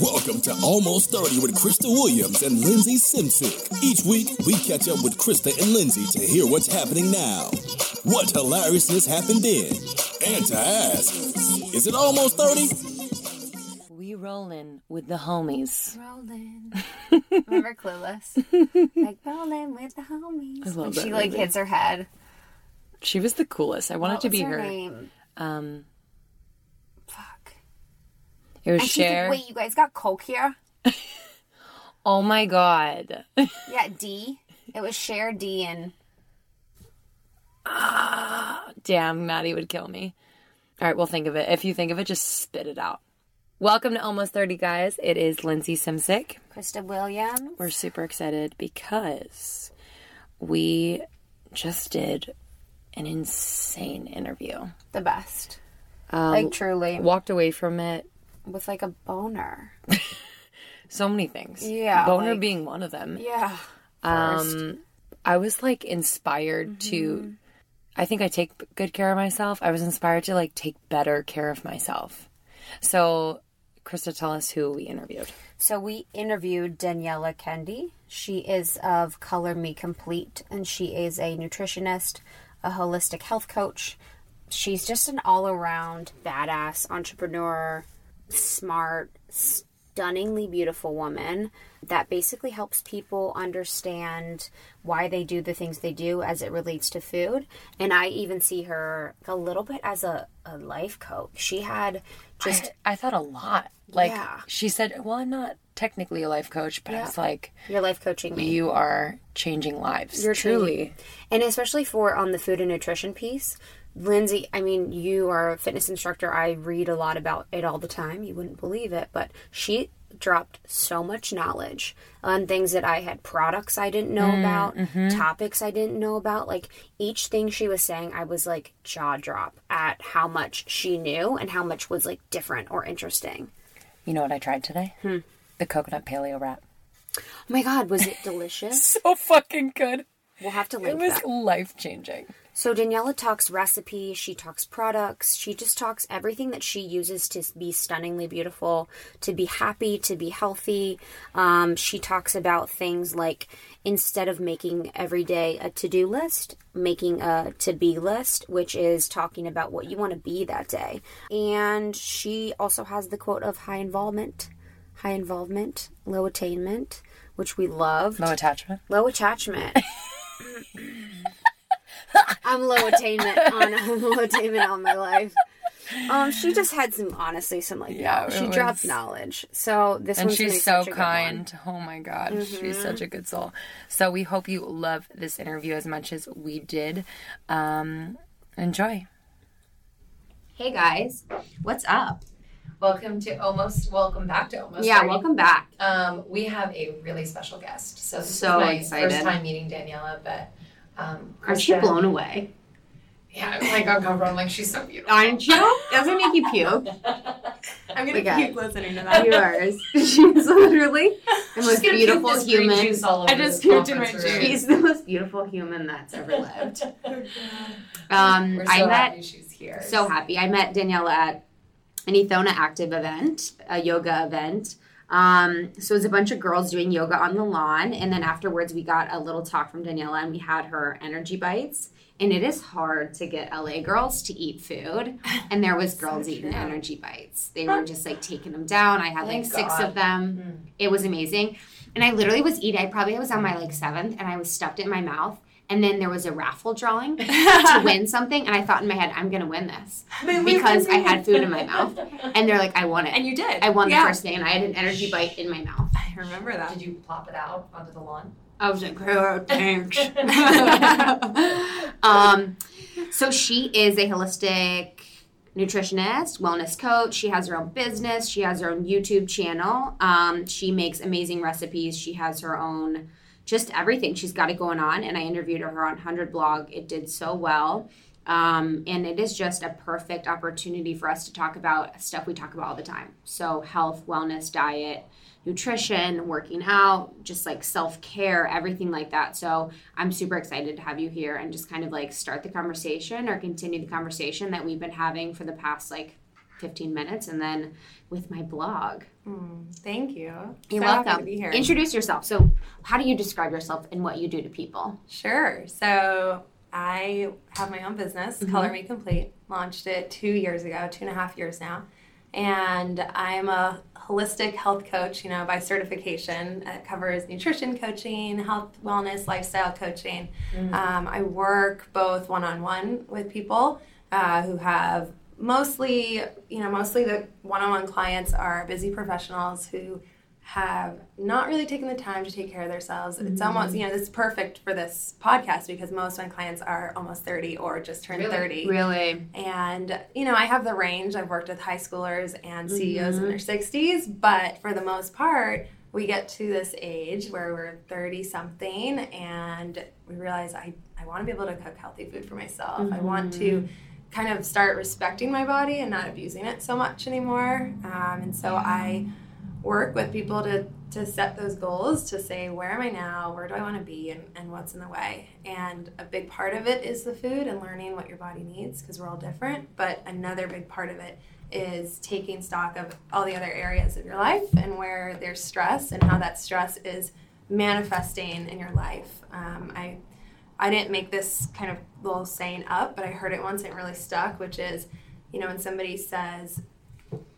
Welcome to Almost 30 with Krista Williams and Lindsey Simcik. Each week, we catch up with Krista and Lindsey to hear what's happening now, what hilariousness happened then, and to ask, is it almost 30? We rollin' with the homies. Rolling. Remember Clueless? like rolling with the homies. I love When that she like movie. hits her head. She was the coolest. I wanted What to be her, her. name? Um, Fuck. it was And Cher. Wait, you guys got Coke here? Oh my god. Yeah, D. It was Cher, D, and Ah, Damn, Maddie would kill me. All right, we'll think of it. If you think of it, just spit it out. Welcome to Almost 30, guys. It is Lindsey Simcik. Krista Williams. We're super excited because we just did an insane interview. The best. Um, Like truly. walked away from it. With like a boner. So many things. Yeah, Boner like- being one of them. Yeah. Um, I was like inspired to. I think I take good care of myself. I was inspired to like take better care of myself. So, Krista, tell us who we interviewed. So we interviewed Daniela Kende. She is of Color Me Complete, and she is a nutritionist, a holistic health coach. She's just an all-around badass entrepreneur, smart, stunningly beautiful woman that basically helps people understand why they do the things they do as it relates to food. And I even see her a little bit as a, a life coach. She had just I, I thought a lot. Like Yeah. she said, "Well, I'm not technically a life coach, but it's like your life coaching me. you are changing lives. You're truly." changing- and especially for on the food and nutrition piece lindsey i mean you are a fitness instructor i read a lot about it all the time you wouldn't believe it but she dropped so much knowledge on things that i had products i didn't know about topics i didn't know about like each thing she was saying i was like jaw drop at how much she knew and how much was like different or interesting You know what I tried today? Hmm. The coconut paleo wrap. oh my god was it delicious So fucking good. we'll have to link It was life changing. So Daniela talks recipes, she talks products, she just talks everything that she uses to be stunningly beautiful, to be happy, to be healthy. Um, she talks about things like instead of making every day a to do list, making a to be list, which is talking about what you want to be that day. And she also has the quote of high involvement, high involvement, low attainment, which we love. Low attachment. Low attachment. I'm low attainment on I'm low attainment all my life. Um, she just had some honestly some like Yeah, yeah, she it dropped knowledge. So this And one's gonna be she's so such a good one. Mm-hmm. kind. Oh my god, she's such a good soul. So we hope you love this interview as much as we did. Um, enjoy. Hey guys, what's up? Welcome to almost. Welcome back to almost. Yeah, 30. welcome back. Um, we have a really special guest. So this So is my excited. first time meeting Daniela, but um, Aren't you blown away? Yeah, I'm like uncomfortable. I'm like she's so beautiful. Aren't you? Doesn't make you puke. I'm gonna Okay. puke listening to that. Yours. She's literally the most beautiful human. I just puked in my juice. She's the most beautiful human that's ever lived. Um, We're so I met happy she's here. so happy. I met Daniela at an Ethona Active event, a yoga event. Um, so it was a bunch of girls doing yoga on the lawn, and then afterwards we got a little talk from Daniela, and we had her energy bites. And it is hard to get LA girls to eat food, and there was girls eating energy bites. They were just like taking them down. I had Thank like six God. of them. It was amazing, and I literally was eating. I probably was on my like seventh, and I was stuffed in my mouth. And then there was a raffle drawing to win something, and I thought in my head, I'm gonna win this because I had food in my mouth. And they're like, I won it. And you did. I won Yeah. the first thing, and I had an energy bite in my mouth. I remember that. Did you plop it out onto the lawn? I was like, oh, thanks. um, so she is a holistic nutritionist, wellness coach. She has her own business. She has her own YouTube channel. Um, she makes amazing recipes. She has her own, just everything. She's got it going on. And I interviewed her on 100 blog. It did so well. Um, and it is just a perfect opportunity for us to talk about stuff we talk about all the time. So, health, wellness, diet, nutrition, working out, just like self care, everything like that. So, I'm super excited to have you here and just kind of like start the conversation or continue the conversation that we've been having for the past like 15 minutes and then with my blog. Thank you. You're so welcome. to be here. Introduce yourself. So, how do you describe yourself and what you do to people? Sure. So I have my own business, Mm-hmm. Color Me Complete. Launched it two years ago, two and a half years now. And I'm a holistic health coach, you know, by certification. It covers nutrition coaching, health, wellness, lifestyle coaching. Mm-hmm. Um, I work both one on one with people uh, who have mostly, you know, mostly the one on one clients are busy professionals who have not really taken the time to take care of themselves. It's mm-hmm. almost, you know, this is perfect for this podcast because most of my clients are almost 30 or just turned 30. Really? And, you know, I have the range. I've worked with high schoolers and CEOs in mm-hmm. their 60s, but for the most part, we get to this age where we're 30 something and we realize I, I want to be able to cook healthy food for myself. I want to mm-hmm. Kind of start respecting my body and not abusing it so much anymore. Um, and so I work with people to to set those goals to say where am i now? Where do i want to be? And, and what's in the way? And a big part of it is the food and learning what your body needs because we're all different. But another big part of it is taking stock of all the other areas of your life and where there's stress and how that stress is manifesting in your life. Um, i i didn't make this kind of little saying up but i heard it once and it really stuck which is you know when somebody says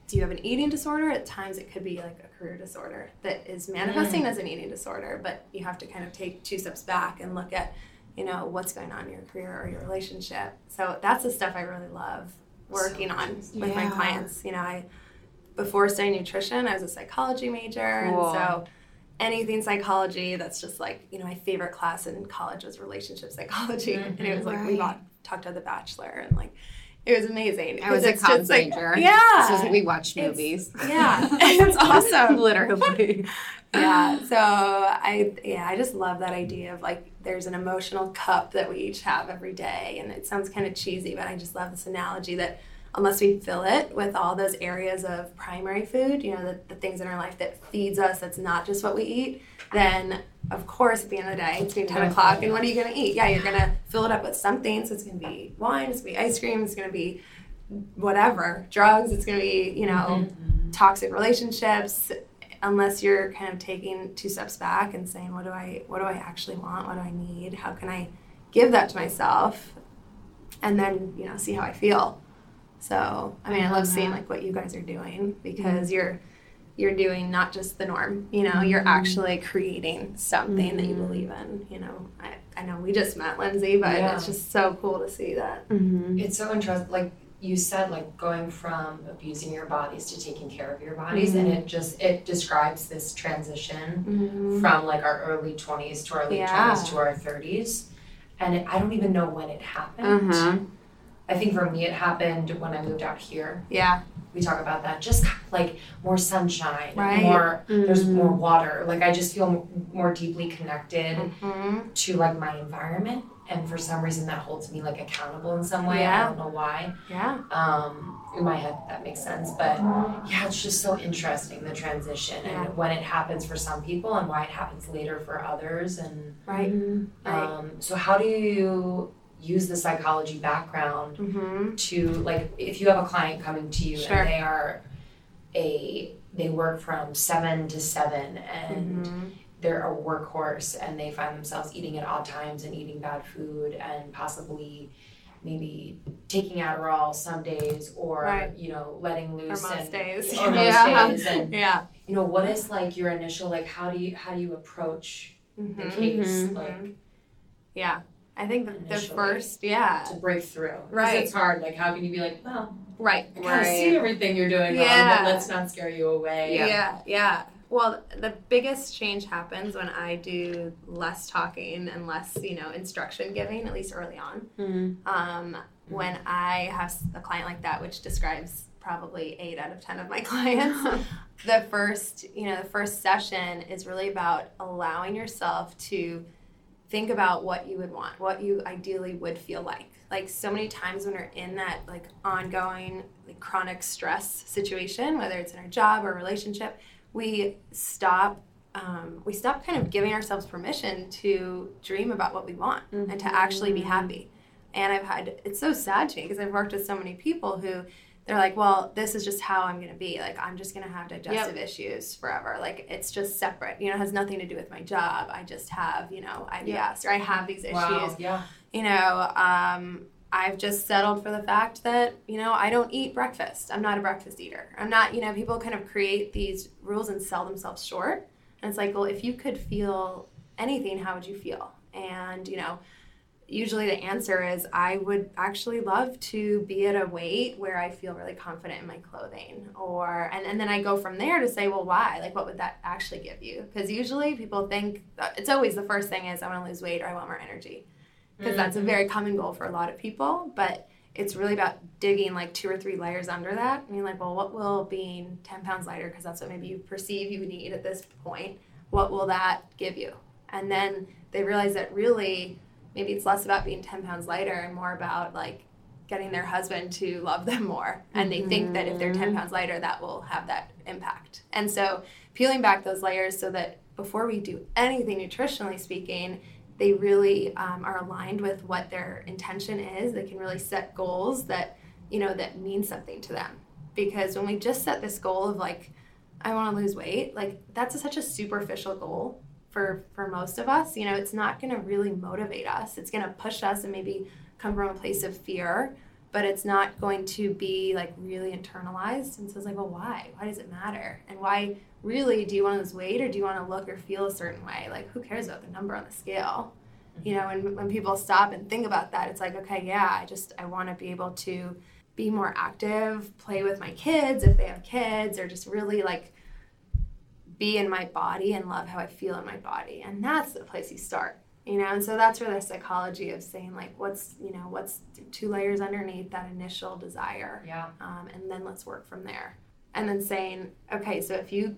do you have an eating disorder? At times it could be like a career disorder that is manifesting mm. as an eating disorder, but you have to kind of take two steps back and look at, you know, what's going on in your career or your relationship. So that's the stuff I really love working on with my clients. You know, I before studying nutrition, I was a psychology major, Cool. and so anything psychology that's just like you know my favorite class in college was relationship psychology. And it was like we mm-hmm. got talked to the bachelor and like it was amazing. I was a because it's like- yeah. So we watched It's- movies. yeah. It's awesome. Literally. yeah. So i yeah i just love that idea of like there's an emotional cup that we each have every day. And it sounds kind of cheesy but i just love this analogy that unless we fill it with all those areas of primary food you know the, the things in our life that feeds us that's not just what we eat then of course at the end of the day it's gonna be 10 o'clock and what are you gonna eat? Yeah you're gonna fill it up with something so it's gonna be wine it's gonna be ice cream it's gonna be whatever drugs it's going to be you know mm-hmm. toxic relationships unless you're kind of taking two steps back and saying what do i what do i actually want? What do i need? How can i give that to myself? And then you know see how i feel so i mean i love seeing uh-huh. like what you guys are doing because mm-hmm. you're you're doing not just the norm you know you're mm-hmm. actually creating something that you mm-hmm. believe in you know I, I know we just met lindsey but Yeah. it's just so cool to see that It's so interesting. Like you said, like going from abusing your bodies to taking care of your bodies, and it just it describes this transition from like our early twenties to our late Yeah. twenties to our thirties, and it, I don't even know when it happened. Uh-huh. I think for me, it happened when I moved out here. yeah We talk about that, just like more sunshine, Right. more there's more water. Like I just feel more deeply connected mm-hmm. to like my environment, and for some reason that holds me like accountable in some way. Yeah. I don't know why yeah um, in my head that makes sense but yeah it's just so interesting the transition Yeah. and when it happens for some people and why it happens later for others and right right um, so how do you use the psychology background mm-hmm. to like if you have a client coming to you Sure. and they are a they work from seven to seven and Mm-hmm. they're a workhorse and they find themselves eating at odd times and eating bad food and possibly maybe taking Adderall some days or Right. you know letting loose most and days. or most Yeah. days and yeah you know what is like your initial like how do you how do you approach the Mhm. case Mhm. like yeah i think the, the first yeah to break through. Right. it's hard like how can you be like well right I kind of see everything you're doing wrong Yeah. but let's not scare you away yeah. yeah well the biggest change happens when i do less talking and less you know instruction giving at least early on Mm-hmm. um, when i have a client like that which describes probably eight out of ten of my clients the first you know the first session is really about allowing yourself to think about what you would want, what you ideally would feel like. Like so many times when we're in that like ongoing like chronic stress situation, whether it's in our job or relationship, we stop um, we stop kind of giving ourselves permission to dream about what we want mm-hmm. and to actually be happy. And I've had it's so sad to me because I've worked with so many people who they're like, well, this is just how I'm going to be. Like, I'm just going to have digestive yep. issues forever. Like, it's just separate. You know, it has nothing to do with my job. I just have, you know, IBS yeah. or I have these issues. Wow. Yeah. You know, um, I've just settled for the fact that, you know, I don't eat breakfast. I'm not a breakfast eater. I'm not, you know, people kind of create these rules and sell themselves short. And it's like, well, if you could feel anything, how would you feel? And, you know, usually the answer is I would actually love to be at a weight where I feel really confident in my clothing or and, and then I go from there to say well why? Like what would that actually give you? Because usually people think it's always the first thing is I want to lose weight or I want more energy. Because mm-hmm. that's a very common goal for a lot of people but it's really about digging like two or three layers under that I mean like well what will being 10 pounds lighter? Because that's what maybe you perceive you need at this point. What will that give you? And then they realize that really maybe it's less about being 10 pounds lighter and more about like getting their husband to love them more and they mm-hmm. think that if they're 10 mm-hmm. pounds lighter that will have that impact and so peeling back those layers so that before we do anything nutritionally speaking they really um, are aligned with what their intention is they can really set goals that you know that mean something to them because when we just set this goal of like i want to lose weight like that's a, such a superficial goal for for most of us you know it's not going to really motivate us. It's going to push us and maybe come from a place of fear but it's not going to be like really internalized and so it's like well why? Why does it matter? And why really do you want to lose weight or do you want to look or feel a certain way? Like who cares about the number on the scale? You mm-hmm. know and when people stop and think about that it's like okay yeah i just i want to be able to be more active play with my kids if they have kids or just really like be in my body and love how I feel in my body. And that's the place you start, you know? And so that's where the psychology of saying, like, what's, you know, what's two layers underneath that initial desire. Yeah. Um, and then let's work from there. And then saying, okay, so if you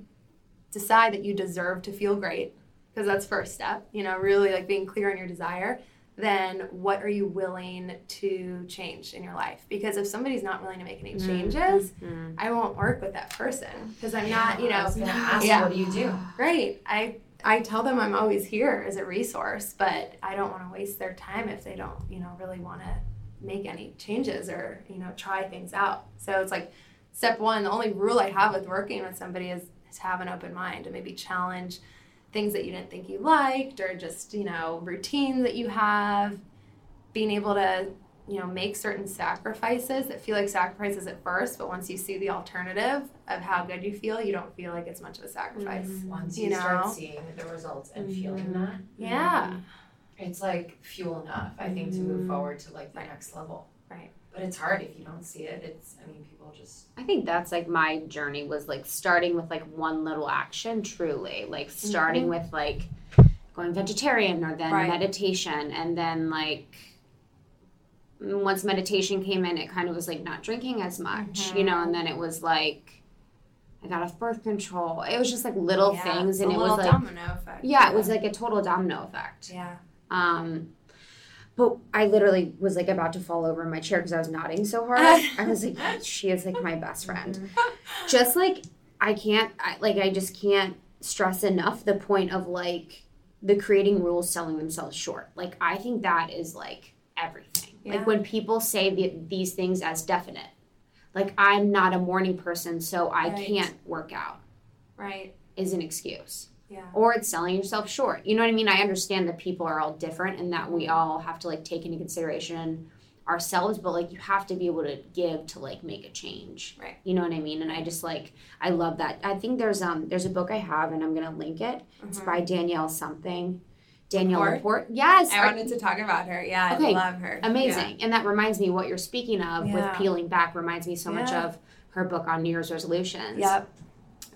decide that you deserve to feel great, because that's first step, you know, really like being clear on your desire then what are you willing to change in your life? Because if somebody's not willing to make any changes, mm-hmm. I won't work with that person because I'm yeah, not, you know. I was going to ask, yeah. what do you do? Right. I I tell them I'm always here as a resource, but I don't want to waste their time if they don't, you know, really want to make any changes or you know try things out. So it's like step one. The only rule I have with working with somebody is, is have an open mind and maybe challenge things that you didn't think you liked or just you know routines that you have being able to you know make certain sacrifices that feel like sacrifices at first but once you see the alternative of how good you feel you don't feel like it's much of a sacrifice mm-hmm. once you, you know? start seeing the results and mm-hmm. feeling that yeah mm-hmm. it's like fuel enough i think to move mm-hmm. forward to like the right. next level but it's hard if you don't see it it's i mean people just i think that's like my journey was like starting with like one little action truly like starting mm-hmm. with like going vegetarian or then right. meditation and then like once meditation came in it kind of was like not drinking as much mm-hmm. you know and then it was like I got off birth control. It was just like little yeah, things, and it was like domino effect. Yeah, yeah, it was like a total domino effect. Yeah. Um, but I literally was like about to fall over in my chair because I was nodding so hard. I was like, she is like my best friend. Mm-hmm. Just like I can't, I, like I just can't stress enough the point of like the creating rules selling themselves short. Like I think that is like everything. Yeah. Like when people say the, these things as definite. Like I'm not a morning person, so I right. can't work out. Right. Is an excuse. Yeah. Or it's selling yourself short. You know what I mean? I understand that people are all different and that we all have to like take into consideration ourselves, but like you have to be able to give to like make a change. Right. You know what I mean? And I just like I love that. I think there's um there's a book I have and I'm gonna link it. Mm-hmm. It's by Danielle something. Danielle Laporte. Laporte. Yes. I wanted to talk about her. Yeah, okay. I love her. Amazing. Yeah. And that reminds me what you're speaking of yeah. with peeling back reminds me so yeah. much of her book on New Year's resolutions. Yep.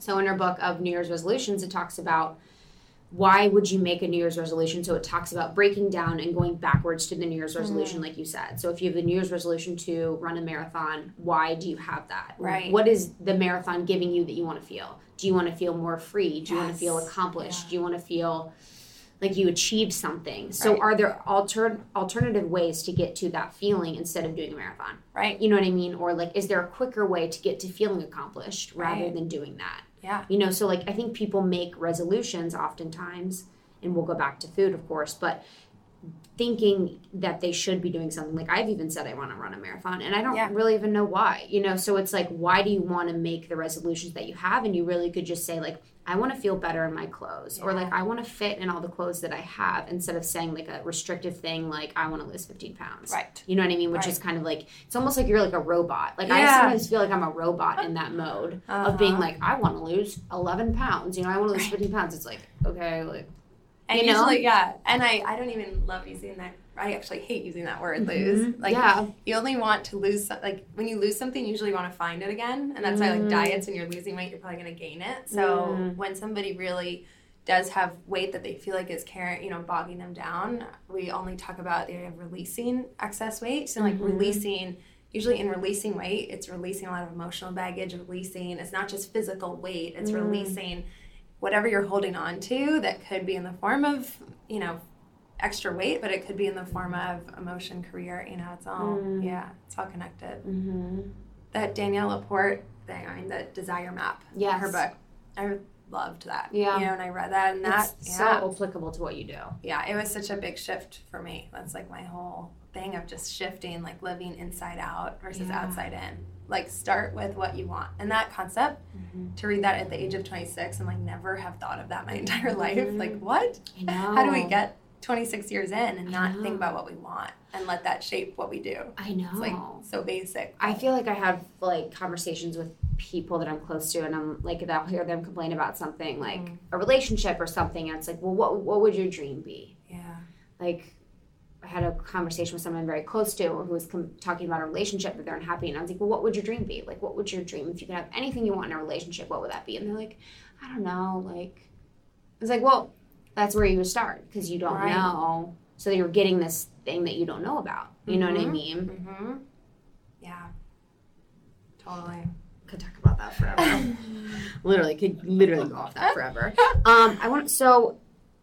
So in her book of New Year's resolutions, it talks about why would you make a New Year's resolution? So it talks about breaking down and going backwards to the New Year's resolution, mm like you said. So if you have the New Year's resolution to run a marathon, why do you have that? Right. What is the marathon giving you that you want to feel? Do you want to feel more free? Do you yes. want to feel accomplished? Yeah. Do you want to feel like you achieved something. So Right. are there alter alternative ways to get to that feeling instead of doing a marathon? Right. You know what I mean? Or like is there a quicker way to get to feeling accomplished rather Right. than doing that? Yeah. You know, so like I think people make resolutions oftentimes and we'll go back to food of course, but thinking that they should be doing something like I've even said I want to run a marathon and I don't Yeah. really even know why. You know, so it's like why do you want to make the resolutions that you have and you really could just say like I want to feel better in my clothes or like I want to fit in all the clothes that I have instead of saying like a restrictive thing like I want to lose 15 pounds. Right. You know what I mean? Which Right. is kind of like it's almost like you're like a robot. Like I Yeah. sometimes feel like I'm a robot in that mode of being Uh-huh. like I want to lose 11 pounds. You know, I want to lose 15 pounds. It's like okay, like And You know? usually, yeah. And I, I don't even love using that. I actually hate using that word mm-hmm. lose. Like, yeah. you only want to lose, like, when you lose something, you usually want to find it again. And that's why, like, mm. diets, when you're losing weight, you're probably going to gain it. So mm. when somebody really does have weight that they feel like is carrying, you know, bogging them down, we only talk about the idea of releasing excess weight. So, like, mm-hmm. releasing. Usually, in releasing weight, it's releasing a lot of emotional baggage. Releasing, it's not just physical weight; it's mm. releasing whatever you're holding on to that could be in the form of you know extra weight but it could be in the form of emotion career you know it's all Mm. yeah it's all connected Mm-hmm. that danielle laporte thing i mean the desire map Yeah, her book i loved that Yeah. you know and i read that and that That's yeah so applicable to what you do. yeah it was such a big shift for me that's like my whole thing of just shifting like living inside out versus Yeah. outside in like start with what you want and that concept Mm-hmm. to read that at the age of 26 and like never have thought of that my entire life Mm-hmm. like what I know. how do we get 26 years in and not think about ah. what we want and let that shape what we do I know. it's like so basic I feel like I have like conversations with people that I'm close to, and I'm like, I'll hear them complain about something like mm. a relationship or something, and it's like, well, what what would your dream be? yeah Like, I had a conversation with someone very close to who was com- talking about a relationship that they're unhappy, and I was like, well, what would your dream be? Like, what would your dream if you could have anything you want in a relationship? What would that be? And they're like, I don't know. Like, it's like, well, that's where you would start because you don't Right. know. So you're getting this thing that you don't know about. You know what I Mhm. mean? mm-hmm yeah totally could talk about that forever. literally, could literally go off that forever. Um, I want so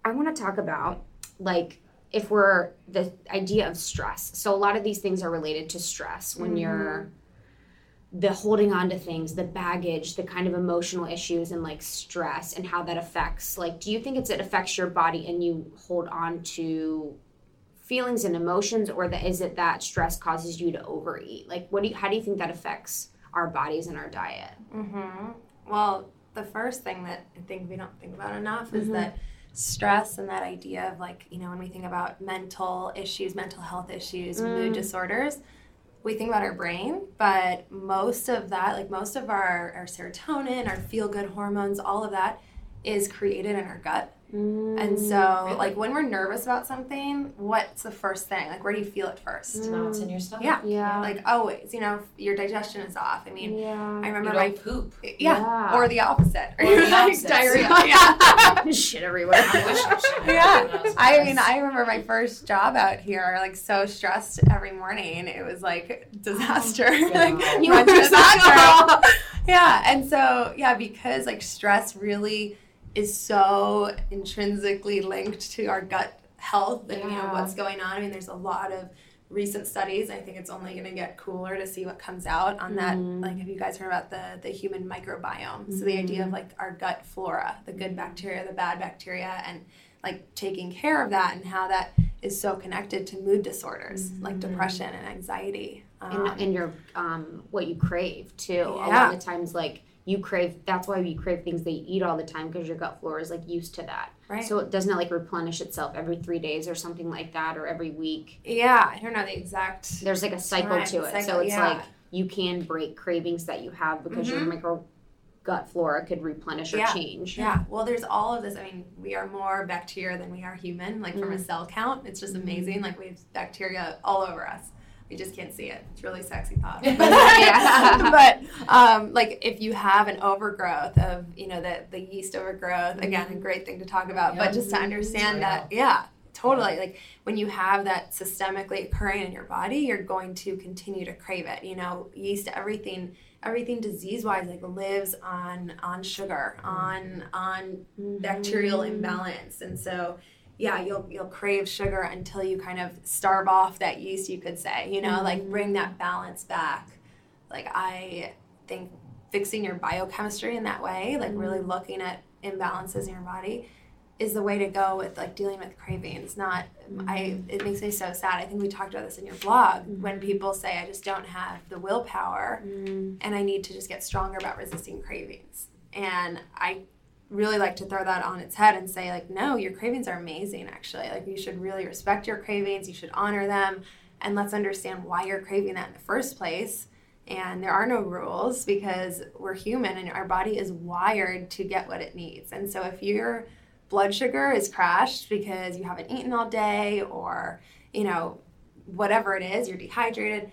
I want to talk about like if we're the idea of stress. So a lot of these things are related to stress when you're the holding on to things, the baggage, the kind of emotional issues and like stress and how that affects like do you think it's it affects your body and you hold on to feelings and emotions or that is it that stress causes you to overeat? Like what do you how do you think that affects our bodies and our diet? mm-hmm well the first thing that i think we don't think about enough is Mhm. that stress and that idea of like you know when we think about mental issues mental health issues mood disorders we think about our brain but most of that like most of our, our serotonin our feel good hormones all of that is created in our gut and mm, so like when we're nervous about something what's the first thing like where do you feel it first Knots in your stomach. yeah Yeah. like always you know your digestion is off i mean yeah. i You remember don't my poop. yeah, Yeah. or the opposite. Or Or the like diarrhea. Yeah. Shit everywhere. I wish I yeah. I mean, I remember my first job out here, like so stressed every morning. It was like disaster. Oh, like You run to were the yeah. And so, yeah, because like stress really is so intrinsically linked to our gut health and you know what's going on. I mean, there's a lot of recent studies. I think it's only going to get cooler to see what comes out on that. Like, have you guys heard about the the human microbiome? So the idea of like our gut flora, the good bacteria, the bad bacteria, and like taking care of that and how that is so connected to mood disorders like depression and anxiety. Um, and, and your um what you crave too. A lot of times like you crave that's why you crave things that you eat all the time because your gut flora is like used to that. Right. So it doesn't like replenish itself every three days or something like that or every week. yeah, I don't know the exact. There's like a cycle Right, to it. so it's yeah. like you can break cravings that you have because your Mhm. micro gut flora could replenish or Yeah. change. Yeah, well, there's all of this. I mean, we are more bacteria than we are human. Like from a cell count, it's just amazing. Like we have bacteria all over us. We just can't see it. It's really sexy thought. Yeah. but um, like if you have an overgrowth of you know the the yeast overgrowth, again, a mm-hmm. great thing to talk about. Yeah. But just to understand that, yeah. Totally. Like when you have that systemically occurring in your body, you're going to continue to crave it. You know, yeast, everything, everything disease wise, like lives on on sugar, mm-hmm. on on bacterial mm-hmm. imbalance. And so yeah, you'll you'll crave sugar until you kind of starve off that yeast, you could say. You know, like mm-hmm. bring that balance back. Like I think fixing your biochemistry in that way, like really mm-hmm. looking at imbalances in your body, is the way to go with like dealing with cravings. Not I. Mm-hmm. It makes me so sad. I think we talked about this in your blog when people say I just don't have the willpower, and I need to just get stronger about resisting cravings. And I really like to throw that on its head and say like no your cravings are amazing actually. Like you should really respect your cravings you should honor them and let's understand why you're craving that in the first place. And there are no rules because we're human and our body is wired to get what it needs. And so if your blood sugar is crashed because you haven't eaten all day or you know whatever it is you're dehydrated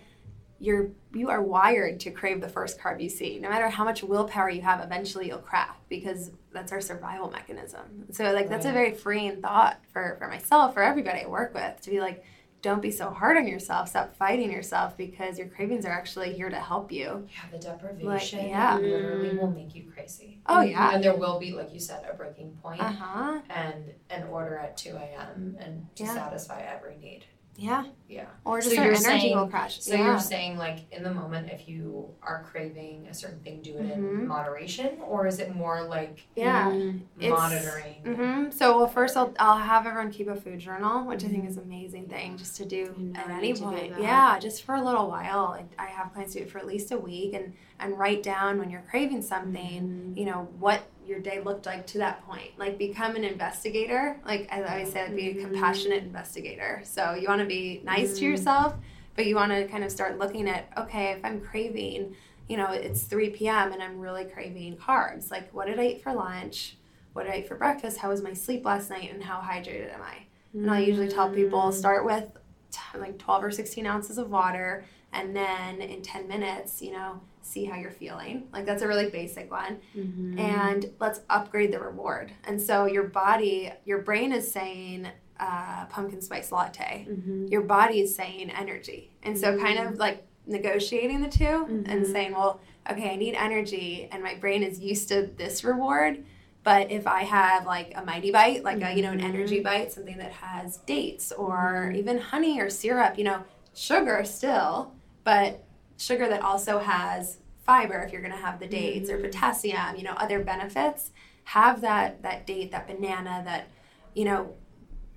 you're you are wired to crave the first carb you see. No matter how much willpower you have, eventually you'll crack because that's our survival mechanism. So like that's a very freeing thought for for myself, for everybody I work with, to be like, don't be so hard on yourself. Stop fighting yourself because your cravings are actually here to help you. Yeah, the deprivation yeah. literally will make you crazy. Oh yeah. And there will be, like you said, a breaking point Uh huh. and an order at 2 a.m. and to Yeah. satisfy every need. Yeah. Yeah. Or So just our you're energy saying- will crash. So yeah. you're saying, like, in the moment, if you are craving a certain thing, do it Mhm. in moderation? Or is it more like yeah. It's- monitoring? hmm So, well, first I'll, I'll have everyone keep a food journal, which I think is an amazing thing just to do know at any need to do point. Yeah, just for a little while. I, I have clients do it for at least a week and, and write down when you're craving something, you know, what your day looked like to that point. Like become an investigator. Like as I always say, be a mm-hmm. compassionate investigator. So you want to be nice to mm-hmm. yourself, but you want to kind of start looking at, okay, if I'm craving, you know, it's 3 p.m. and I'm really craving carbs. Like, what did I eat for lunch? What did I eat for breakfast? How was my sleep last night? And how hydrated am I? And I usually tell people mm-hmm. start with t- like 12 or 16 ounces of water, and then in 10 minutes, you know, see how you're feeling. Like, that's a really basic one. Mm-hmm. And let's upgrade the reward. And so, your body, your brain is saying, uh, pumpkin spice latte. Mm-hmm. Your body is saying energy. And so, mm-hmm. kind of like negotiating the 2 and saying, well, okay, I need energy, and my brain is used to this reward. But if I have like a mighty bite, like a, you know an energy bite, something that has dates or even honey or syrup, you know, sugar still, but sugar that also has fiber if you're going to have the dates or mm-hmm. potassium, you know, other benefits, have that that date, that banana, that you know,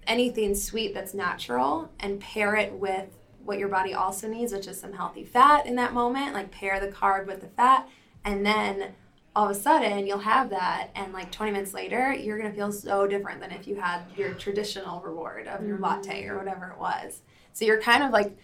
anything sweet that's natural and pair it with what your body also needs, which is some healthy fat in that moment, like pair the carb with the fat. And then all of a sudden you'll have that and like 20 minutes later you're going to feel so different than if you had your traditional reward of your latte or mm-hmm. whatever it was. So you're kind of like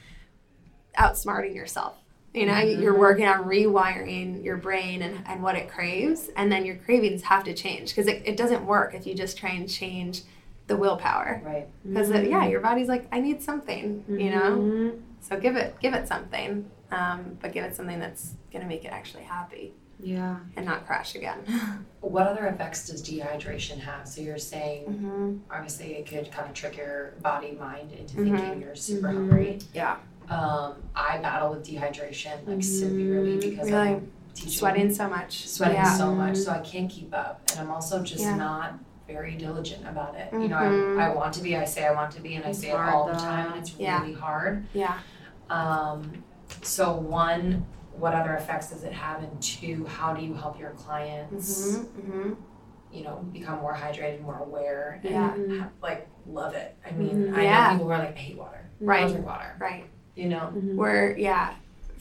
outsmarting yourself you know you're working on rewiring your brain and, and what it craves and then your cravings have to change because it, it doesn't work if you just try and change the willpower Right. because yeah your body's like i need something you know so give it give it something um, but give it something that's going to make it actually happy Yeah. and not crash again. What other effects does dehydration have? So you're saying, Mm-hmm. obviously, it could kind of trick your body mind into Mhm. thinking you're super hungry. Yeah. Um, I battle with dehydration like severely because Really? I'm teaching Sweating so much. sweating Yeah. so much, so I can't keep up, and I'm also just Yeah. not very diligent about it. You know. I, I want to be, I say I want to be, and I It's say it hard, all the time, and it's Yeah. really hard. Yeah. Um, so one, what other effects does it have, and two, how do you help your clients, Mm-hmm. you know, become more hydrated, more aware, and Yeah. ha- like love it. I mean, I Yeah. know people who are like, I hate water, I Right. don't drink water, Right. You know. Mm-hmm. We're yeah.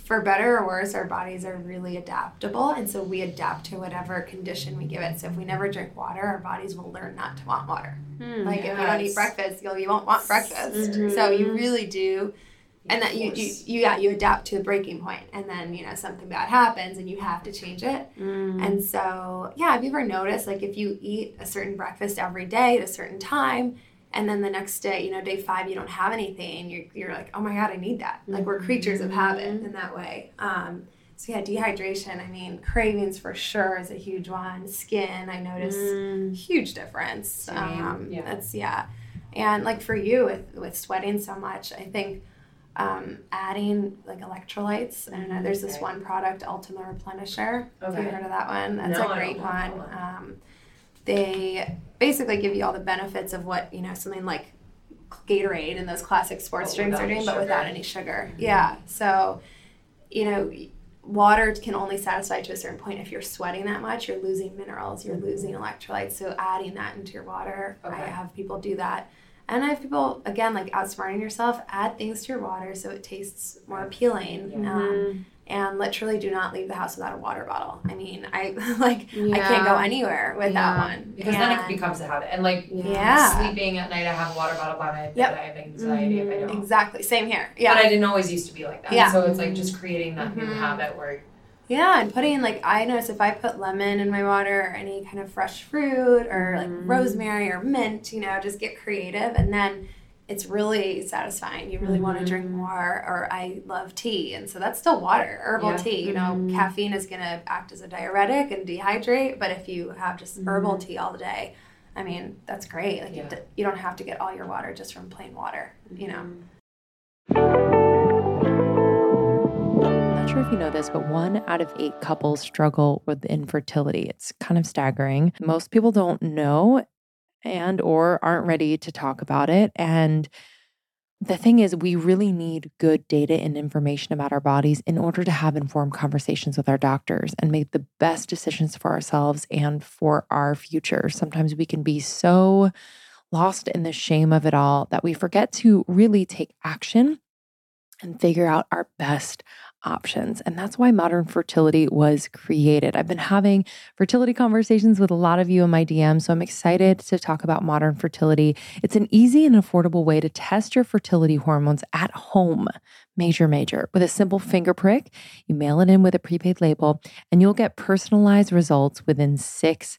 For better or worse, our bodies are really adaptable, and so we adapt to whatever condition we give it. So if we never drink water, our bodies will learn not to want water. Hmm, like if you don't eat breakfast, you'll you won't want breakfast. Mm-hmm. So you really do, and that you, you you yeah you adapt to the breaking point, and then you know something bad happens, and you have to change it. Mm. And so, yeah, have you ever noticed, like, if you eat a certain breakfast every day at a certain time, and then the next day, you know, day five, you don't have anything, you're, you're like, oh my God, I need that. Like, we're creatures of habit in that way. Um, so, yeah, dehydration, I mean, cravings for sure is a huge one. Skin, I notice huge difference. Um, yeah. That's, yeah. And like for you with, with sweating so much, I think um, adding like electrolytes. I don't know. There's this Okay. one product, Ultima Replenisher. Have you Okay. heard of that one? That's No, a great one. one. Um, they basically give you all the benefits of what you know something like Gatorade and those classic sports But drinks are doing, but without any sugar. Yeah. So, you know, water can only satisfy to a certain point. If you're sweating that much, you're losing minerals, you're losing electrolytes. So, adding that into your water, I have people do that. And I have people, again, like outsmarting yourself, add things to your water so it tastes more appealing. Yeah. Um, and literally do not leave the house without a water bottle. I mean, I like I can't go anywhere without Yeah. one. Because then it becomes a habit. And like Yeah. sleeping at night, I have a water bottle by my bed. Yep. I have anxiety if I don't. Exactly. Same here. Yeah. But I didn't always used to be like that. Yeah. So it's like just creating that new Mhm. habit where Yeah, and putting like I notice if I put lemon in my water or any kind of fresh fruit or like rosemary or mint, you know, just get creative and then it's really satisfying. You really want to mm-hmm. drink more or I love tea and so that's still water, herbal Yeah. tea. You know, mm-hmm. caffeine is going to act as a diuretic and dehydrate, but if you have just herbal mm-hmm. tea all day, I mean, that's great. Like Yeah. you, you don't have to get all your water just from plain water, you know. I'm not sure if you know this, but one out of eight couples struggle with infertility. It's kind of staggering. Most people don't know and or aren't ready to talk about it. And the thing is, we really need good data and information about our bodies in order to have informed conversations with our doctors and make the best decisions for ourselves and for our future. Sometimes we can be so lost in the shame of it all that we forget to really take action and figure out our best options. And that's why modern fertility was created. I've been having fertility conversations with a lot of you in my DM, so I'm excited to talk about modern fertility. It's an easy and affordable way to test your fertility hormones at home. Major, major. With a simple finger prick, you mail it in with a prepaid label, and you'll get personalized results within six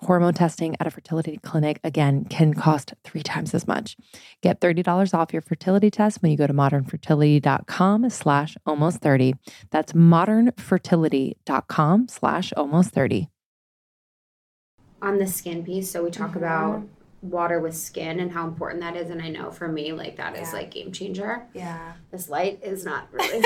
Hormone testing at a fertility clinic, again, can cost three times as much. Get $30 off your fertility test when you go to modernfertility.com slash almost 30. That's modernfertility.com slash almost 30. on the skin piece so we talk Mhm. about water with skin and how important that is and i know for me like that is Yeah. like game changer Yeah. this light is not really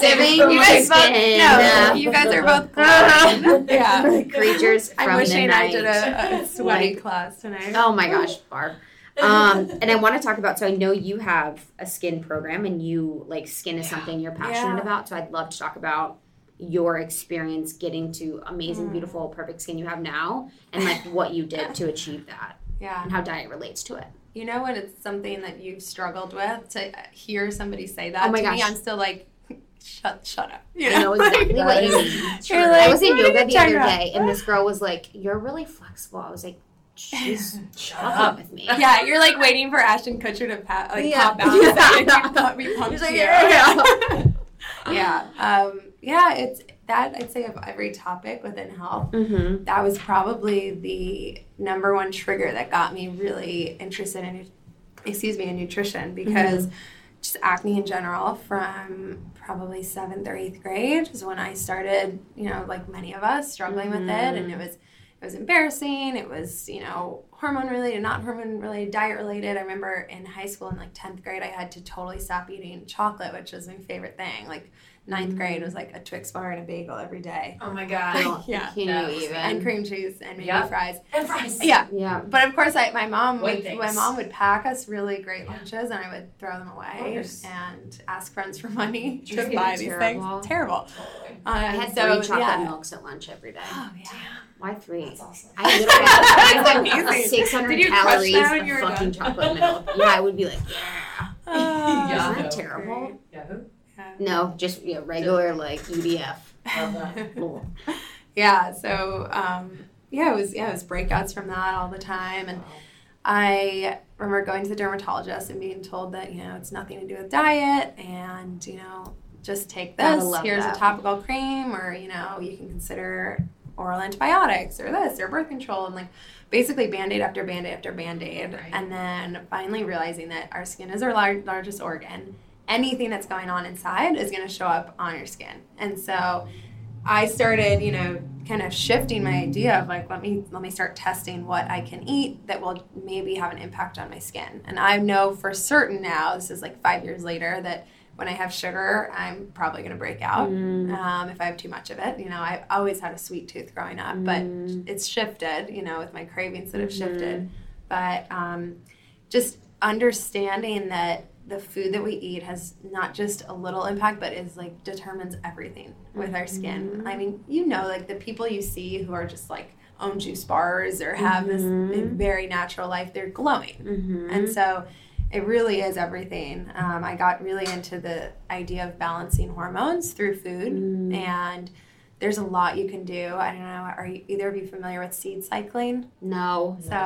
Saving you guys both, skin. no, you guys are both yeah. creatures from I'm the wishing night I did a, a sweaty Like- class tonight. oh my gosh barb um, and I want to talk about. So I know you have a skin program, and you like skin is something you're passionate Yeah. about. So I'd love to talk about your experience getting to amazing, Mm. beautiful, perfect skin you have now, and like what you did to achieve that, Yeah. and how diet relates to it. You know when it's something that you've struggled with to hear somebody say that Oh my to me. I'm still like, shut, shut up. You I know exactly That what you mean. You're I was in yoga the other day, and this girl was like, "You're really flexible." I was like, "She's Shut up. with me." Yeah, you're like waiting for Ashton Kutcher to pat, like Yeah. pop out and say, Yeah. "You pump me, like, you." "Yeah." yeah, um, yeah. It's that I'd say of every topic within health. Mm-hmm. That was probably the number one trigger that got me really interested in, excuse me, in nutrition because just acne in general from probably seventh or eighth grade is when I started, you know, like many of us struggling with it, and it was it was embarrassing. It was, you know, hormone related, not hormone related, diet related. I remember in high school in like 10th grade, I had to totally stop eating chocolate, which was my favorite thing. Like ninth grade was like a Twix bar and a bagel every day. Oh my god. Yeah. Can you was- even? And cream cheese and maybe Yep. fries. And fries. Yeah. yeah. But of course, I, my mom White would, things. my mom would pack us really great Yeah. lunches, and I would throw them away and ask friends for money to Terrible. buy these Terrible. things. Terrible. Totally. Um, I had so, three chocolate yeah. milks at lunch every day. Oh yeah. Why three? That's awesome. I literally had, I That's had amazing. 600 Did you calories of fucking done? chocolate milk. Yeah, I would be like, yeah. Oh, Yeah. Isn't that terrible? Yahoo. No, just yeah, regular like EDF. Love yeah. So um, yeah, it was yeah, it was breakouts from that all the time, and I remember going to the dermatologist and being told that you know it's nothing to do with diet, and you know just take this. Here's that. a topical cream, or you know you can consider oral antibiotics or this or birth control, and like basically band-aid after band-aid after band-aid Right. and then finally realizing that our skin is our lar- largest organ anything that's going on inside is going to show up on your skin. And so i started you know kind of shifting my idea of like let me let me start testing what i can eat that will maybe have an impact on my skin. And i know for certain now this is like five years later that when i have sugar i'm probably going to break out. Um, if i have too much of it you know i've always had a sweet tooth growing up but it's shifted you know with my cravings that have shifted. But um, just understanding that the food that we eat has not just a little impact but is like determines everything with our skin. I mm-hmm. mean you know like the people you see who are just like own juice bars or have this mm-hmm. very natural life they're glowing. Mm-hmm. And so it really is everything. Um, i got really into the idea of balancing hormones through food mm. and there's a lot you can do i don't know are you, either of you familiar with seed cycling No. so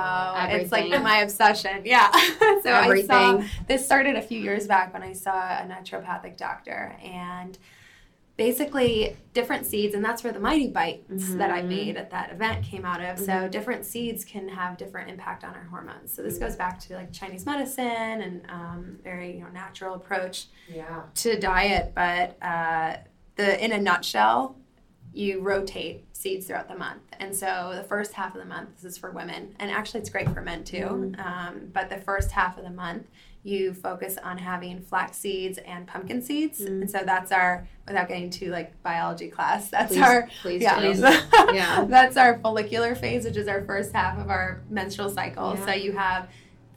it's like my obsession. Yeah. so I saw Everything. this started a few years back when I saw a naturopathic doctor and basically different seeds and that's where the mighty bites that i made at that event came out of so different seeds can have different impact on our hormones so this goes back to like chinese medicine and um, very you know natural approach Yeah. to diet, but uh, the in a nutshell, you rotate seeds throughout the month. And so the first half of the month, this is for women, and actually it's great for men too. Um, but the first half of the month, you focus on having flax seeds and pumpkin seeds. And so that's our, without getting to like biology class, that's Please- our, please yeah. Yeah. that's our follicular phase, which is our first half of our menstrual cycle. Yeah. So you have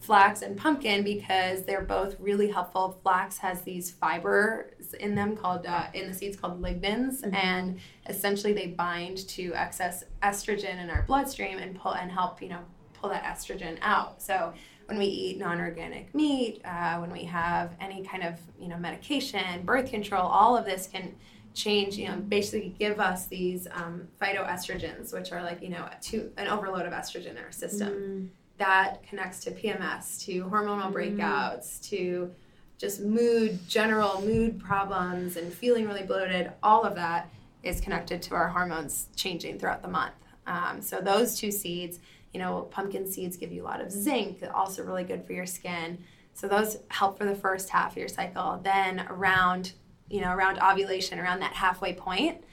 flax and pumpkin because they're both really helpful. Flax has these fibers in them called uh, in the seeds called lignans, and essentially they bind to excess estrogen in our bloodstream and pull and help you know pull that estrogen out. So when we eat non-organic meat, uh, when we have any kind of you know medication, birth control, all of this can change you know basically give us these um, phytoestrogens which are like you know to an overload of estrogen in our system that connects to PMS, to hormonal mm-hmm. breakouts, to just mood, general mood problems, and feeling really bloated. All of that is connected to our hormones changing throughout the month. Um, so those two seeds, you know, pumpkin seeds give you a lot of mm-hmm. zinc, also really good for your skin. So those help for the first half of your cycle. Then around, you know, around ovulation, around that halfway point,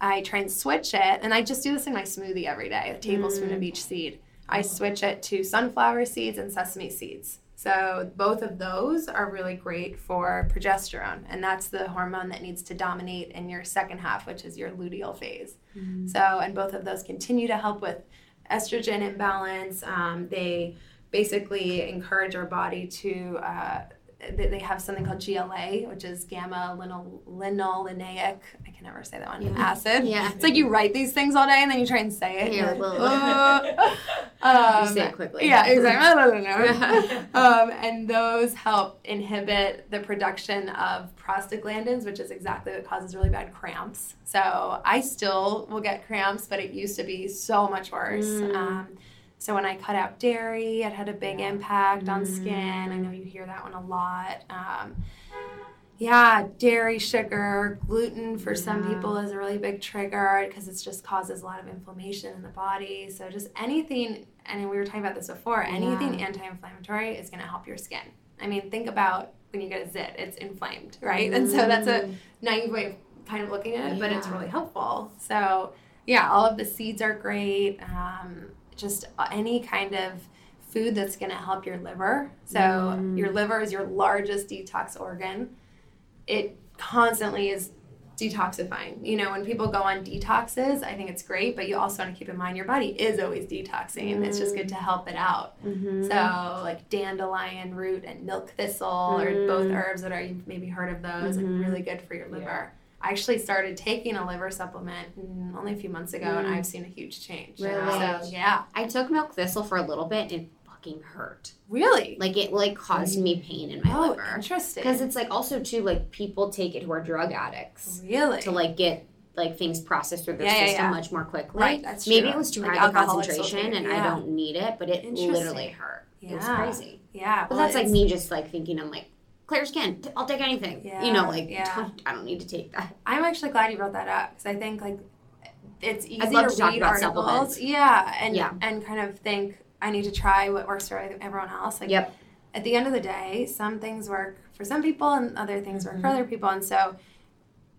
I try and switch it, and I just do this in my smoothie every day, a tablespoon of mm. each seed. I switch it to sunflower seeds and sesame seeds. So both of those are really great for progesterone, and that's the hormone that needs to dominate in your second half, which is your luteal phase. So, and both of those continue to help with estrogen imbalance. Um, they basically encourage our body to. Uh, they they have something called GLA, which is gamma linol- linolenaic. I can never say that one. Acid. Yeah. It's like you write these things all day and then you try and say it. Yeah, You're like, well- "Uh." You say it Um, quickly. Yeah, exactly. um, and those help inhibit the production of prostaglandins, which is exactly what causes really bad cramps. So I still will get cramps, but it used to be so much worse. Um, so when I cut out dairy, it had a big impact on skin. I know you hear that one a lot. Um, yeah, dairy, sugar, gluten for some people is a really big trigger because it just causes a lot of inflammation in the body. So just anything, and we were talking about this before, anything anti-inflammatory is going to help your skin. I mean, think about when you get a zit, it's inflamed, right? And so that's a naive way of kind of looking at it, but it's really helpful. So yeah, all of the seeds are great. Um, just any kind of food that's going to help your liver. So Mm. your liver is your largest detox organ. It constantly is detoxifying. You know, when people go on detoxes, I think it's great, but you also want to keep in mind your body is always detoxing. It's just good to help it out. Mm-hmm. So, like dandelion root and milk thistle are both Mm. herbs that are you've maybe heard of those and really good for your liver. I actually started taking a liver supplement mm, only a few months ago, and I've seen a huge change. Really? So, yeah, I took milk thistle for a little bit and it fucking hurt. really. Like it like caused me pain in my oh, liver. interesting. Because it's like also too like people take it who are drug addicts really to like get like things processed through their Yeah, yeah, system yeah. much more quickly. Right, that's true. Maybe true. it was too Like high of a alcoholics will concentration and I don't need it, but it literally hurt. It was Yeah. crazy. yeah. But well, that's like me just like thinking I'm like clear skin. I'll take anything. You know, like yeah. don't, I don't need to take that. I'm actually glad you brought that up because I think like it's easy love to, to talk read about articles, supplements. yeah, and Yeah. and kind of think I need to try what works for everyone else. Like Yep. at the end of the day, some things work for some people and other things work for mm-hmm. other people, and so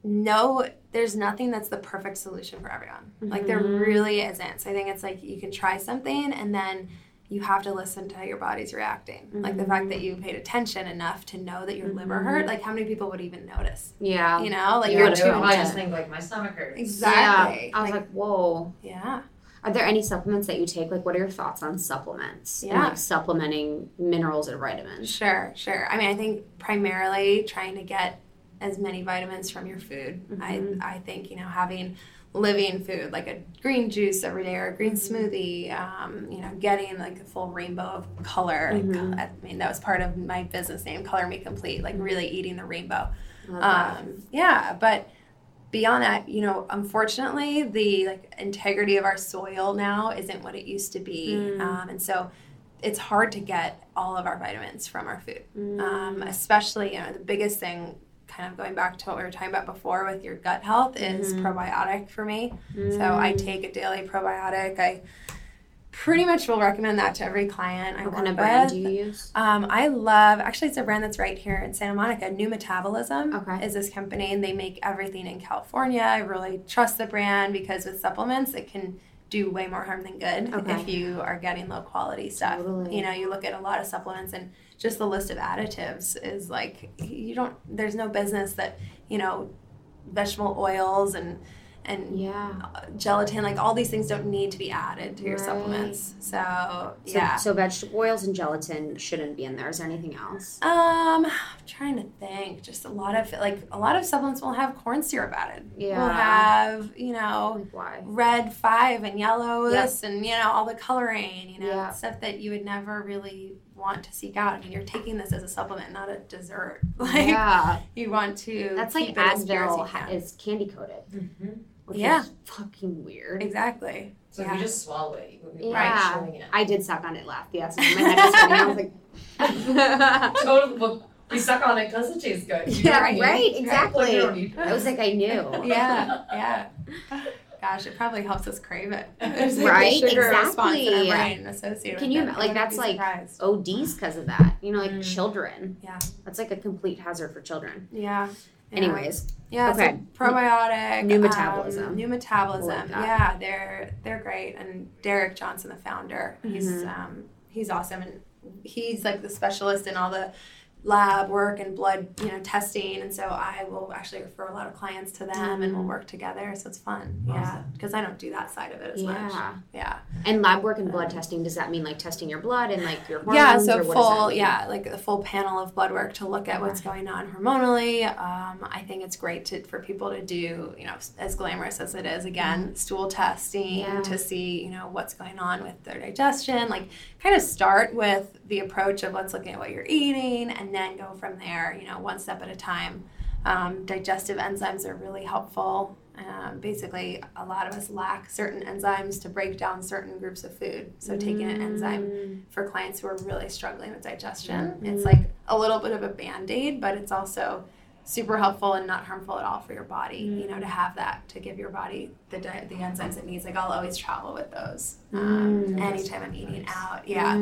no, there's nothing that's the perfect solution for everyone. Like there mm-hmm. really isn't. So I think it's like you can try something and then you have to listen to how your body's reacting. Like the fact that you paid attention enough to know that your liver hurt. Like how many people would even notice? Yeah. You know, like You you're too feel I just think like my stomach hurts. Exactly. Yeah. I was like, whoa. yeah. Are there any supplements that you take? Like, what are your thoughts on supplements? And Yeah. like supplementing minerals and vitamins? Sure, sure. I mean, I think primarily trying to get as many vitamins from your food. Mm-hmm. I I think you know having living food like a green juice every day or a green Mm-hmm. smoothie. Um, you know, getting like a full rainbow of color. Mm-hmm. I mean, that was part of my business name, Color Me Complete. Like really eating the rainbow. I love that. Um, yeah, but beyond that, you know, unfortunately, the like integrity of our soil now isn't what it used to be, Mm. um, and so it's hard to get all of our vitamins from our food. Mm. Um, especially, you know, the biggest thing, kind of going back to what we were talking about before with your gut health, is Mm-hmm. probiotic for me. So Mm. I take a daily probiotic. I pretty much will recommend that to every client I what kind of brand with. do you use? Um, I love actually it's a brand that's right here in Santa Monica. New Metabolism Okay. is this company, and they make everything in California. I really trust the brand because with supplements, it can do way more harm than good Okay. if you are getting low quality stuff. Totally. You know, you look at a lot of supplements and just the list of additives is like you don't. There's no business that you know vegetable oils and and Yeah. gelatin like all these things don't need to be added to your Right. supplements. So, So, yeah. So vegetable oils and gelatin shouldn't be in there. Is there anything else? Um, I'm trying to think. Just a lot of like a lot of supplements will have corn syrup added. Yeah. We'll have you know why? red five and yellow Yep. and you know all the coloring. You know Yeah. stuff that you would never really want to seek out. I mean, you're taking this as a supplement, not a dessert. Like yeah. you want to. That's like keep it as pure as you Advil ha- is candy coated. Mm-hmm. Which Yeah. is fucking weird. exactly. So if you just swallow it, you would be Yeah. chewing it. I did suck on it last. Yes. My head was spinning. I was like, Totally. Well, we suck on it because it tastes good. You Yeah, know what I mean? right, exactly. you don't need- I was like, I knew. Yeah, yeah. Gosh, it probably helps us crave it. There's like a Right, response in our exactly. brain associated Can with you it. like, that's like- surprised. ODs because of that. You know, like Mm. children. Yeah. That's like a complete hazard for children. Yeah. yeah. Anyways, Yeah. Okay. So probiotic. New um, metabolism. new metabolism. Yeah, they're they're great. And Derek Johnson, the founder, he's Mhm. um, he's awesome, and he's like the specialist in all the lab work and blood you know testing. And so i will actually refer a lot of clients to them and we'll mm. work together. So it's fun. Yeah because i don't do that side of it as much. Yeah. yeah. And lab work and blood um, testing, does that mean like testing your blood and like your hormones? yeah so or what does that full yeah like a full panel of blood work to look at what's going on hormonally. Um, i think it's great to, for people to do you know as glamorous as it is again mm-hmm. stool testing Yeah. to see you know what's going on with their digestion. Like kind of start with the approach of let's look at what you're eating and then go from there you know one step at a time. Um, digestive enzymes are really helpful. Um, basically a lot of us lack certain enzymes to break down certain groups of food. So taking an enzyme for clients who are really struggling with digestion. It's like a little bit of a band aid, but it's also super helpful and not harmful at all for your body. You know, to have that to give your body the di- the enzymes it needs. Like I'll always travel with those um, anytime I'm eating out. Yeah,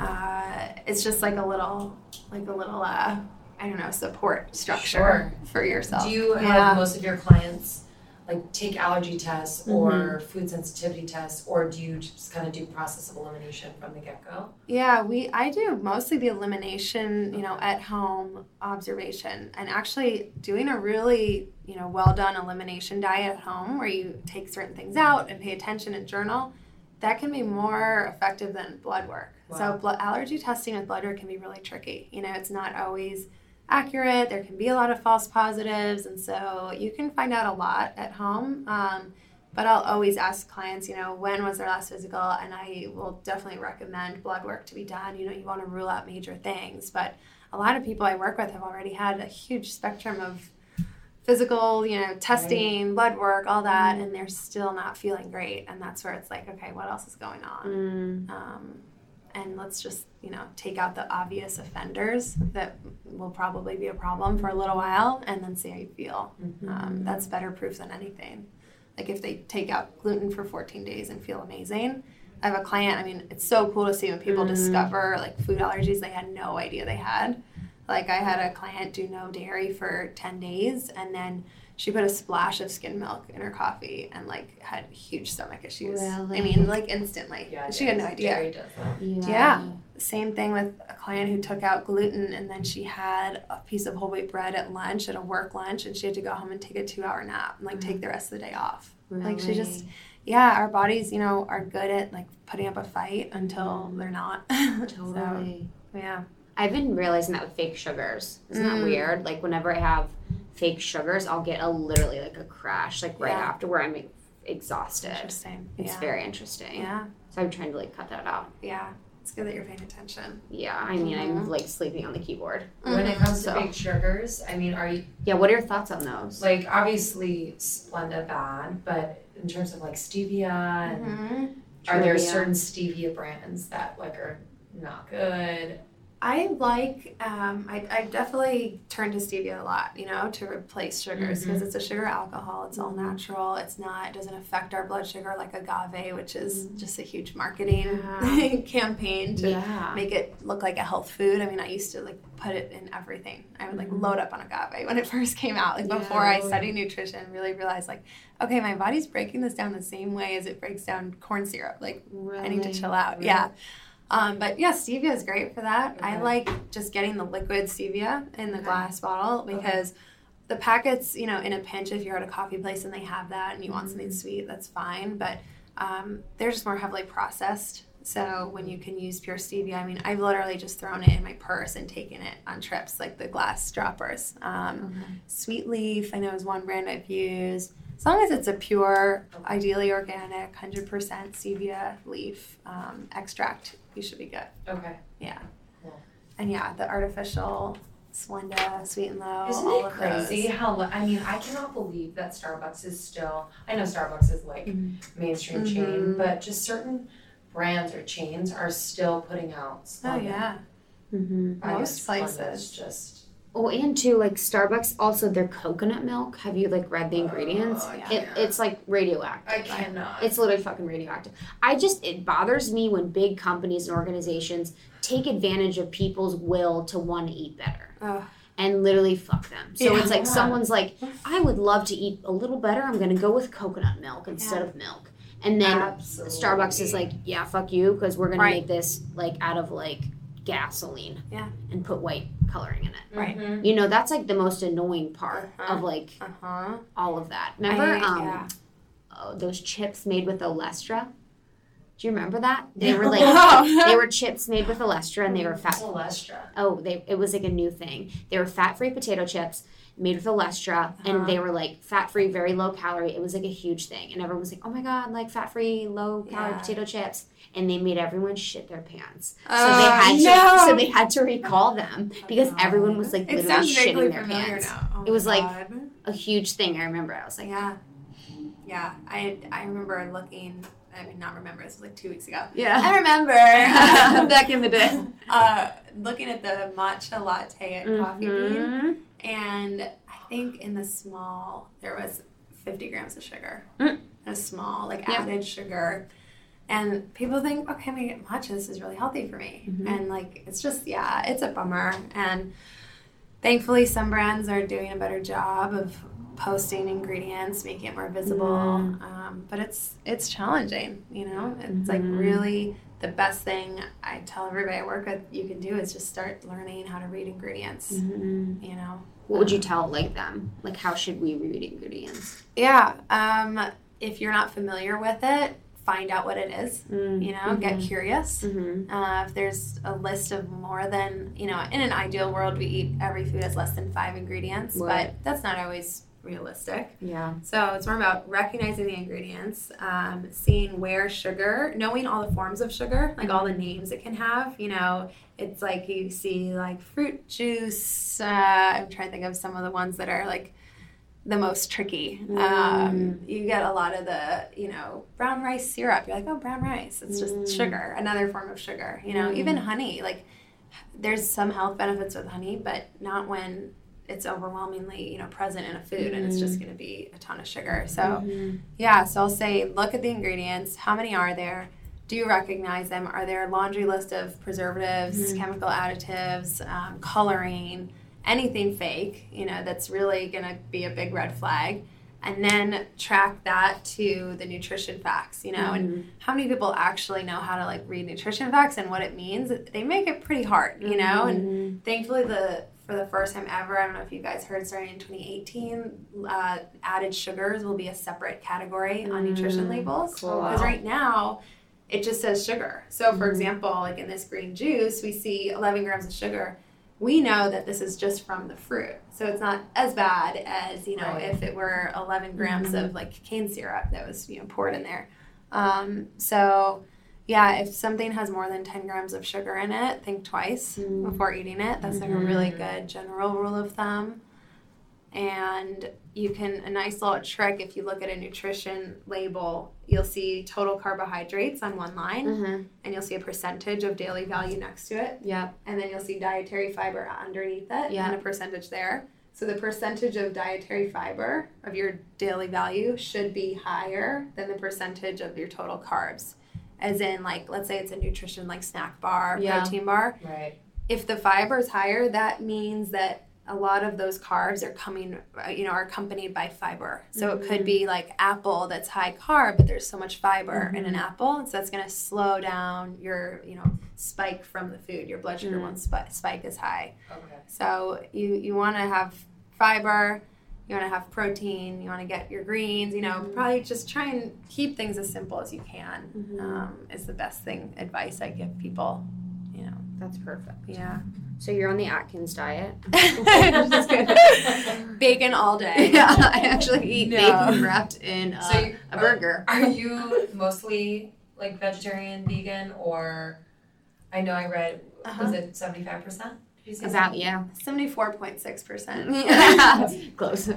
uh, it's just like a little like a little uh, I don't know support structure Sure. for yourself. Do you have most of your clients like take allergy tests or food sensitivity tests, or do you just kind of do process of elimination from the get go? Yeah, we I do mostly the elimination, you know, at home observation and actually doing a really, you know, well done elimination diet at home where you take certain things out and pay attention and journal. That can be more effective than blood work. So blood allergy testing with blood work can be really tricky. You know, it's not always accurate. There can be a lot of false positives, and so you can find out a lot at home. Um, but I'll always ask clients, you know, when was their last physical, and I will definitely recommend blood work to be done. You know, you want to rule out major things, but a lot of people I work with have already had a huge spectrum of physical, you know, testing, blood work, all that, and they're still not feeling great. And that's where it's like, okay, what else is going on? Mm. Um, and let's just, you know, take out the obvious offenders that will probably be a problem for a little while and then see how you feel. Um, that's better proof than anything. Like if they take out gluten for 14 days and feel amazing. I have a client, I mean, it's so cool to see when people discover like food allergies they had no idea they had. Like I had a client do no dairy for 10 days and then she put a splash of skim milk in her coffee and like had huge stomach issues. I mean, like instantly. Yeah, she had no idea. Dairy does that. Yeah. Same thing with a client who took out gluten and then she had a piece of whole wheat bread at lunch, at a work lunch, and she had to go home and take a two hour nap and like take the rest of the day off. Really? Like she just, yeah, our bodies, you know, are good at like putting up a fight until they're not. Totally. So, yeah. I've been realizing that with fake sugars. Isn't that Mm. weird? Like whenever I have fake sugars, I'll get a literally like a crash, like right Yeah. after where I'm exhausted. Interesting. It's yeah. very interesting. Yeah. So I'm trying to like cut that out. Yeah. It's good that you're paying attention. Yeah, I mean I'm like sleeping on the keyboard. When it comes to So- big sugars, I mean, are you Yeah, what are your thoughts on those? like obviously Splenda bad, but in terms of like stevia, and Mm-hmm. are there certain stevia brands that like are not good? I like, um, I, I definitely turn to stevia a lot, you know, to replace sugars because it's a sugar alcohol. It's all natural. It's not, it doesn't affect our blood sugar like agave, which is just a huge marketing campaign to yeah. make it look like a health food. I mean, I used to like put it in everything. I would like load up on agave when it first came out. Like before I studied nutrition, really realized like, okay, my body's breaking this down the same way as it breaks down corn syrup. Like I need to chill out. Yeah. Um, but yeah, stevia is great for that. I like just getting the liquid stevia in the glass bottle because the packets, you know, in a pinch, if you're at a coffee place and they have that and you want something sweet, that's fine. But um, they're just more heavily processed. So when you can use pure stevia, I mean, I've literally just thrown it in my purse and taken it on trips, like the glass droppers. Um, Sweet Leaf, I know is one brand I've used. As long as it's a pure, ideally organic, 100% stevia leaf um, extract, you should be good. Okay. Yeah. Cool. And yeah, the artificial Splenda, Sweet and Low, Isn't all it of crazy those. how I mean I cannot believe that Starbucks is still I know Starbucks is like mainstream chain, Mhm. but just certain brands or chains are still putting out Oh Splenda. yeah, hmm Most places. just Oh, and too, like Starbucks, also their coconut milk. Have you like read the ingredients? Oh, it, it's like radioactive. I cannot. It's literally fucking radioactive. I just it bothers me when big companies and organizations take advantage of people's will to want to eat better Ugh. and literally fuck them. So Yeah. it's like Yeah. someone's like, I would love to eat a little better. I'm gonna go with coconut milk instead Yeah. of milk. And then Absolutely. Starbucks is like, yeah, fuck you, because we're gonna Right. make this like out of like gasoline. Yeah. And put white coloring in it. Right. Mhm. You know, that's like the most annoying part Uh-huh. of like uh huh. all of that. Remember I- um yeah. oh, those chips made with Olestra? Do you remember that? They were like they were chips made with Olestra and they were fat. Olestra. oh, they it was like a new thing. They were fat-free potato chips made with Olestra and they uh-huh. were like fat-free, very low calorie. It was like a huge thing. And everyone was like, "Oh my god, like fat-free, low calorie Yeah. potato chips." And they made everyone shit their pants. So Oh, they had to no. so they had to recall them because oh, everyone was like literally shitting their pants. Oh It was like- God. A huge thing. I remember. I was like, yeah, yeah. I I remember looking. I mean, not remember. This was like two weeks ago. yeah. I remember Back in the day. uh, looking at the matcha latte at Coffee Bean, and I think in the small there was 50 grams of sugar. Mm. A small, like Yeah. added sugar. And people think, okay, I'm gonna get matcha. This is really healthy for me. Mhm. And like, it's just, yeah, it's a bummer. And thankfully, some brands are doing a better job of posting ingredients, making it more visible. Mm. Um, but it's it's challenging, you know. It's like Mm-hmm. really the best thing I tell everybody I work with you can do is just start learning how to read ingredients. Mm-hmm. You know. What would you tell like them? Like how should we read ingredients? Yeah. Um, if you're not familiar with it, find out what it is. Mm. You know, get curious. Mm-hmm. Uh, if there's a list of more than, you know, in an ideal world, we eat every food has less than five ingredients, Right. but that's not always realistic. Yeah. So it's more about recognizing the ingredients, um, seeing where sugar, knowing all the forms of sugar, like all the names it can have. You know, it's like you see like fruit juice. Uh, I'm trying to think of some of the ones that are like the most tricky. Um, you get a lot of the, you know, brown rice syrup. You're like, oh, brown rice. It's just sugar, another form of sugar. You know, even honey. Like, there's some health benefits with honey, but not when it's overwhelmingly, you know, present in a food and it's just mm. going to be a ton of sugar. So, mm-hmm. yeah. So I'll say, look at the ingredients. How many are there? Do you recognize them? Are there a laundry list of preservatives, mm-hmm. chemical additives, um, coloring? anything fake, you know, that's really going to be a big red flag. And then track that to the nutrition facts, you know, and mm-hmm. how many people actually know how to like read nutrition facts and what it means. They make it pretty hard, you know, and thankfully the for the first time ever, I don't know if you guys heard, starting in 2018, uh, added sugars will be a separate category on nutrition labels. Because right now, it just says sugar. So, for example, like in this green juice, we see 11 grams of sugar. We know that this is just from the fruit. So it's not as bad as, you know, Right. if it were 11 grams of like cane syrup that was, you know, poured in there. Um, so, yeah, if something has more than 10 grams of sugar in it, think twice before eating it. That's like a really good general rule of thumb. And you can, a nice little trick if you look at a nutrition label, you'll see total carbohydrates on one line, Mm-hmm. and you'll see a percentage of daily value next to it. Yep. And then you'll see dietary fiber underneath it Yeah. and a percentage there. So the percentage of dietary fiber of your daily value should be higher than the percentage of your total carbs. As in, like, let's say it's a nutrition like snack bar, Yeah. protein bar. Right. If the fiber is higher, that means that a lot of those carbs are coming, uh, you know, are accompanied by fiber. So it could mm-hmm. be like apple that's high carb, but there's so much fiber in an mm-hmm. apple, so that's going to slow down your, you know, spike from the food. Your blood sugar mm. won't spi- spike as high. Okay. So you you want to have fiber, you want to have protein, you want to get your greens. You know, probably just try and keep things as simple as you can. Um, is the best thing advice I give people. You know, That's perfect. yeah. So you're on the Atkins diet. Bacon all day. yeah, I actually eat No. bacon wrapped in uh, So you- a burger. Are you mostly like vegetarian, vegan, or I know I read Uh-huh. was it seventy five percent? Did you say About yeah. Seventy-four point six percent. Close.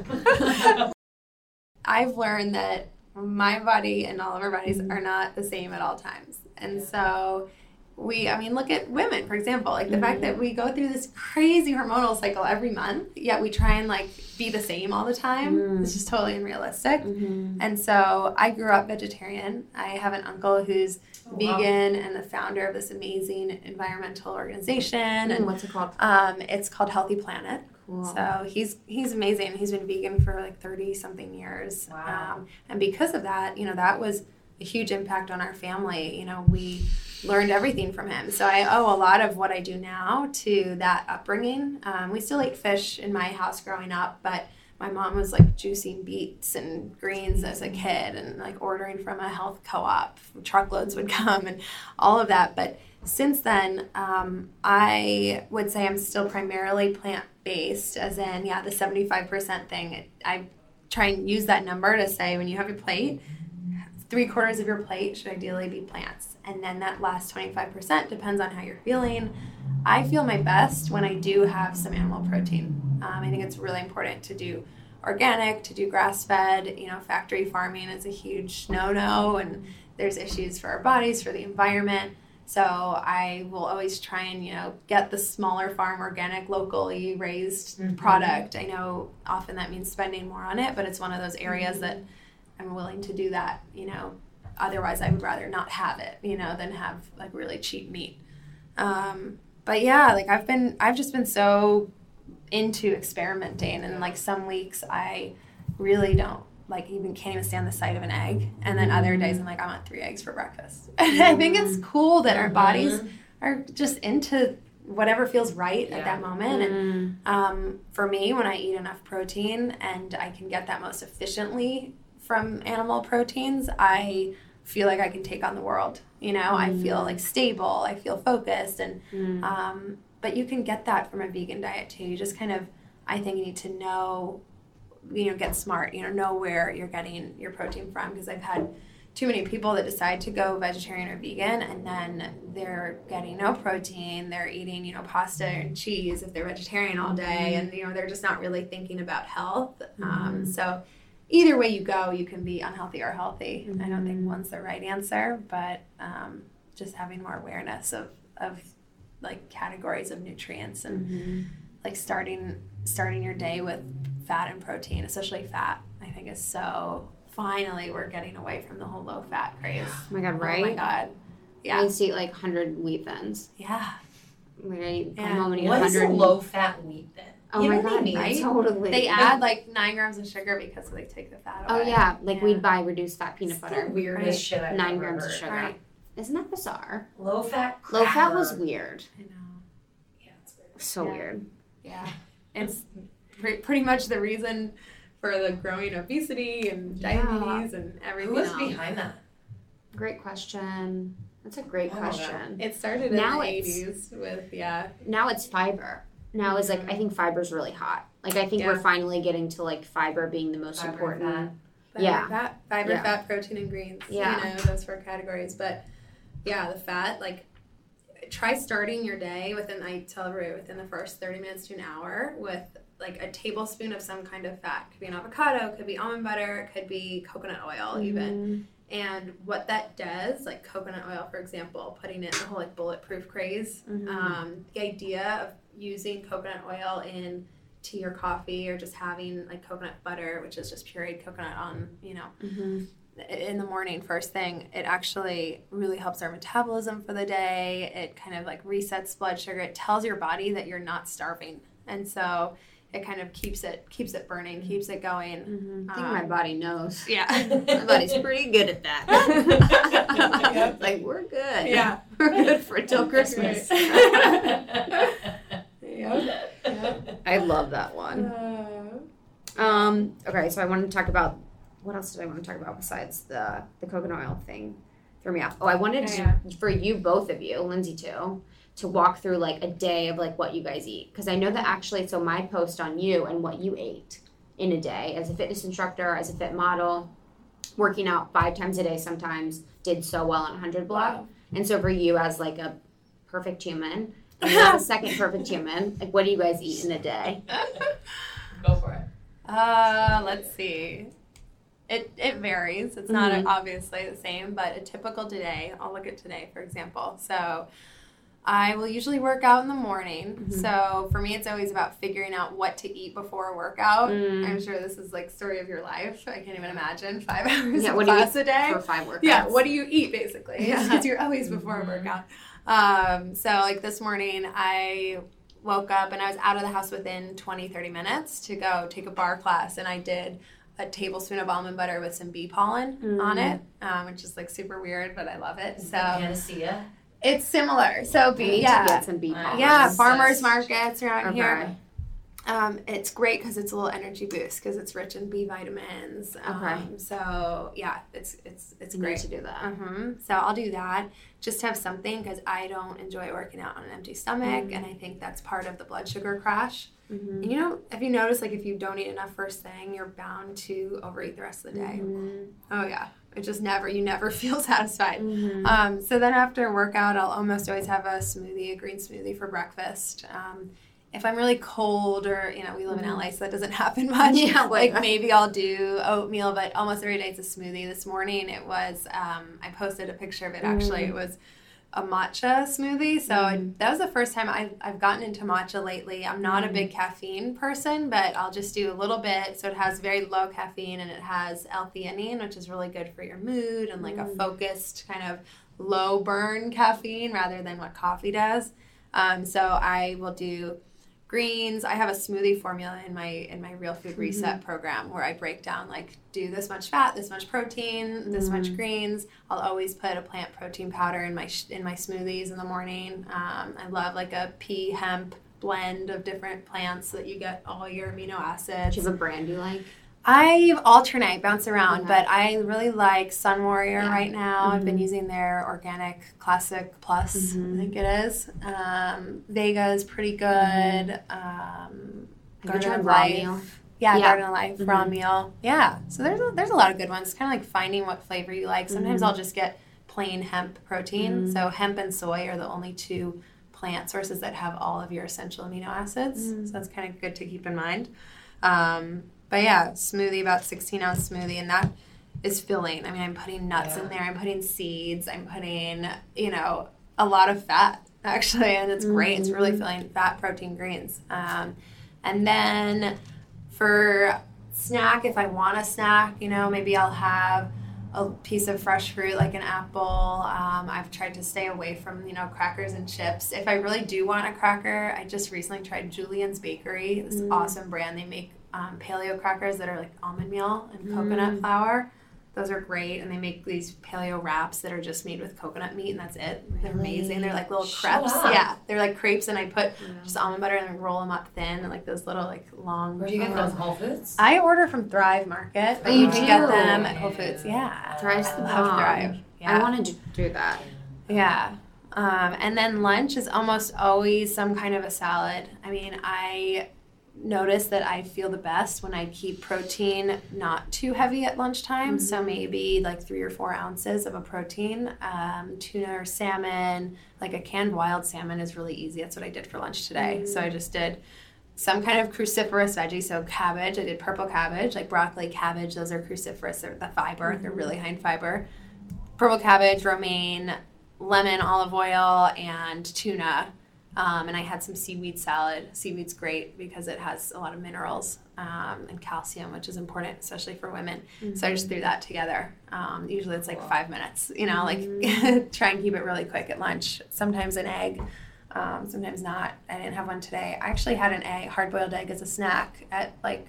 I've learned that my body and all of our bodies are not the same at all times. And so we, I mean, look at women, for example, like the fact that mm-hmm. we go through this crazy hormonal cycle every month, yet we try and like be the same all the time. Mm-hmm. It's just totally unrealistic. Mm-hmm. And so I grew up vegetarian. I have an uncle who's wow. vegan and the founder of this amazing environmental organization. And What's it called? um, it's called Healthy Planet. Cool. So he's he's amazing. He's been vegan for like thirty something years, Wow. um, and because of that, you know, that was a huge impact on our family. You know, we learned everything from him. So I owe a lot of what I do now to that upbringing. Um, we still ate fish in my house growing up, but my mom was like juicing beets and greens as a kid, and like ordering from a health co-op. Truckloads would come, and all of that, but since then, um, I would say I'm still primarily plant based, as in, yeah, the 75% thing. I try and use that number to say when you have a plate, three quarters of your plate should ideally be plants. And then that last 25% depends on how you're feeling. I feel my best when I do have some animal protein. Um, I think it's really important to do organic, to do grass fed. You know, factory farming is a huge no no, and there's issues for our bodies, for the environment. So I will always try and you know get the smaller farm, organic, locally raised product. I know often that means spending more on it, but it's one of those areas that I'm willing to do that. You know, otherwise I would rather not have it. You know, than have like really cheap meat. Um, but yeah, like I've been, I've just been so into experimenting, and like some weeks I really don't like even can't even stand the sight of an egg. And then other days I'm like, I want three eggs for breakfast. And I think it's mm-hmm. cool that our bodies mm-hmm. are just into whatever feels right at that moment. And mm-hmm. um, for me, when I eat enough protein and I can get that most efficiently from animal proteins, I feel like I can take on the world. You know, I feel like stable, I feel focused, and um, but you can get that from a vegan diet too. You just kind of, I think, you need to know, you know, get smart. You know, know where you're getting your protein from. Because I've had too many people that decide to go vegetarian or vegan and then they're getting no protein they're eating you know pasta and cheese if they're vegetarian all day and you know they're just not really thinking about health. Um, so either way you go you can be unhealthy or healthy. I don't think one's the right answer but um, just having more awareness of of like categories of nutrients and mm-hmm. like starting starting your day with fat and protein especially fat i think is so finally we're getting away from the whole low fat craze Oh my god, right? oh my right? god I yeah used to eat like 100 wheat thins. yeah Like I eat Yeah. I'm only eat What is a 100. low fat wheat then? Oh you my know what I god, mean? right? Totally. they add like nine grams of sugar because they take the fat oh, away. Oh yeah, like Yeah. we'd buy reduced fat peanut It's the butter. weirdest Right. shit I've Nine ever grams of sugar. Right. Isn't that bizarre? Low fat. Low fat was weird. i know Yeah, it's weird. So Yeah. weird. Yeah, it's pre- pretty much the reason for the growing obesity and Yeah. diabetes and everything Who was behind that? Great question. That's a great I question. It started in Now the eighties with yeah, Now it's fiber. Now it's like I mm-hmm. think fiber's really hot. Like I think we're finally getting to like fiber being the most Fiber, important. fat. fiber, Yeah. fat, fiber, Yeah. fat, protein, and greens. Yeah. you know those four categories. But yeah, the fat like try starting your day within I tell everybody within the first thirty minutes to an hour with like a tablespoon of some kind of fat. Could be an avocado, could be almond butter, could be coconut oil even. Mm-hmm. And what that does, like coconut oil, for example, putting it in the whole like bulletproof craze, mm-hmm. um, the idea of using coconut oil in tea or coffee or just having like coconut butter, which is just pureed coconut on, you know, mm-hmm. In the morning first thing, it actually really helps our metabolism for the day. It kind of like resets blood sugar. It tells your body that you're not starving. And so it kind of keeps it keeps it burning, keeps it going. I think my Um, body knows. Yeah. My body's pretty good at that. Yep. like we're good. Yeah. We're good for till Christmas. Yep. Yep. I love that one. Um, okay, so I wanted to talk about what else did I want to talk about besides the the coconut oil thing? Threw me off. Oh, I wanted to, Yeah. for you both of you, Lindsey too, to walk through like a day of like what you guys eat because I know that actually. So my post on you and what you ate in a day as a fitness instructor, as a fit model, working out five times a day sometimes did so well on 100 block. Wow. And so for you as like a perfect human, a second perfect human, like what do you guys eat in a day? Go for it. Uh, let's see. It it varies. It's not Mhm. obviously the same, but a typical today. I'll look at today, for example. So, I will usually work out in the morning. Mm-hmm. So for me, it's always about figuring out what to eat before a workout. Mm. I'm sure this is like story of your life. I can't even imagine five hours Yeah, of what do you class a day. for five workouts. Yeah, what do you eat basically? Yeah. Because you're always before a workout. Um, so like this morning, I woke up and I was out of the house within 20, 30 minutes to go take a bar class, and I did a tablespoon of almond butter with some bee pollen on it, um, which is like super weird, but I love it. So Panacea. it's similar. So We bee, need to yeah, get some bee Yeah, pollen. yeah, Yes. farmers markets around Okay. here. Um, it's great because it's a little energy boost because it's rich in B vitamins. Um, Okay. So yeah, it's it's it's We need great. to do that. hmm So I'll do that. Just have something because I don't enjoy working out on an empty stomach, and I think that's part of the blood sugar crash. Mhm. And you know, have you noticed like if you don't eat enough first thing, you're bound to overeat the rest of the day. Mhm. Oh yeah, it just never you never feel satisfied. Mhm. Um, so then after workout, I'll almost always have a smoothie, a green smoothie for breakfast. Um, if I'm really cold or, you know, we live in LA, so that doesn't happen much. Yeah, like like- maybe I'll do oatmeal, but almost every day it's a smoothie. This morning it was, um, I posted a picture of it actually. It was a matcha smoothie. So I, mm. that was the first time I've, I've gotten into matcha lately. I'm not a big mm. caffeine person, but I'll just do a little bit. So it has very low caffeine and it has L-theanine, which is really good for your mood and like a mm. focused kind of low burn caffeine rather than what coffee does. Um, so I will do greens. I have a smoothie formula in my in my Real Food Reset program where I break down like do this much fat, this much protein, this much greens. I'll always put a plant protein powder in my sh- in my smoothies in the morning. Um, I love like a pea hemp blend of different plants so that you get all your amino acids. Do you have a brand you like? I alternate, bounce around, but I really like Sun Warrior Yeah. right now. I've Mm-hmm. been using their organic classic plus, I think it is. Um, Vega is pretty good. Um, Have you Garden of Life. Yeah, Yeah. Garden of Life, raw meal. Yeah, so there's a, there's a lot of good ones. Kind of like finding what flavor you like. Sometimes I'll just get plain hemp protein. So hemp and soy are the only two plant sources that have all of your essential amino acids. So that's kind of good to keep in mind. Um, but yeah, smoothie about 16 ounce smoothie, and that is filling. I mean, I'm putting nuts in there. I'm putting seeds. I'm putting you know a lot of fat actually, and it's great. It's really filling fat, protein, greens. Um, and then for snack, if I want a snack, you know, maybe I'll have a piece of fresh fruit like an apple. Um, I've tried to stay away from, you know, crackers and chips. If I really do want a cracker, I just recently tried Julian's Bakery, this awesome brand. They make um, paleo crackers that are like almond meal and coconut flour. Those are great, and they make these paleo wraps that are just made with coconut meat, and that's it. They're amazing. They're like little crepes. Yeah, they're like crepes, and I put just almond butter and roll them up thin, and like those little like long. Where do you get those Whole Foods? I order from Thrive Market, but Oh, you you can get them at Whole Foods. Yeah, Thrive's the I love bomb. Thrive. Yeah. I wanted to do that. Yeah. Um, and then lunch is almost always some kind of a salad. I mean, I notice that I feel the best when I keep protein not too heavy at lunchtime. So mm-hmm. maybe like three or four ounces of a protein, um, tuna or salmon, like a canned wild salmon is really easy. That's what I did for lunch today. So mm-hmm. I just did some kind of cruciferous veggie. So cabbage, I did purple cabbage, like broccoli, cabbage. Those are cruciferous. They're the fiber. They're mm-hmm. really high in fiber. Purple cabbage, romaine, lemon, olive oil, and tuna. Um, and I had some seaweed salad. Seaweed's great because it has a lot of minerals um, and calcium, which is important, especially for women. So I just threw that together. Um, usually it's like five minutes, you know, like try and keep it really quick at lunch. Sometimes an egg, um, sometimes not. I didn't have one today. I actually had an egg, hard boiled egg, as a snack at like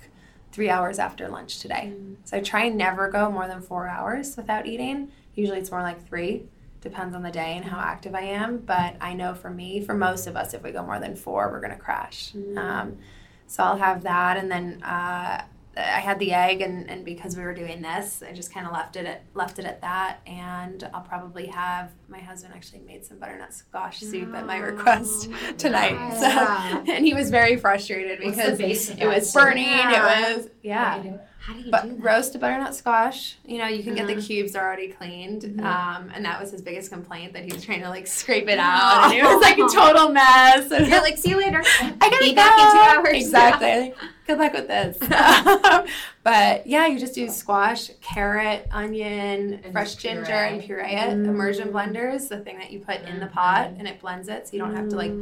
three hours after lunch today. So I try and never go more than four hours without eating. Usually it's more like three depends on the day and how active I am. But I know for me, for most of us, if we go more than four, we're gonna crash. Um, so I'll have that, and then uh, I had the egg, and, and because we were doing this, I just kind of left it at left it at that. And I'll probably have my husband actually made some butternut squash soup at my request tonight. Yeah. So and he was very frustrated because it was burning. Yeah. It was yeah. What do you? How do But that? roast a butternut squash, you know, you can get the Uh-huh. cubes already cleaned, Mm-hmm. um, and that was his biggest complaint that he was trying to like scrape it out, and it was like a total mess. And You're like, see you later. I gotta Be go. back in two hours. Exactly. Good luck with this. but yeah, you just do squash, carrot, onion, And fresh ginger, puree. and puree it. Immersion blenders, the thing that you put in the pot, and it blends it, so you don't have to like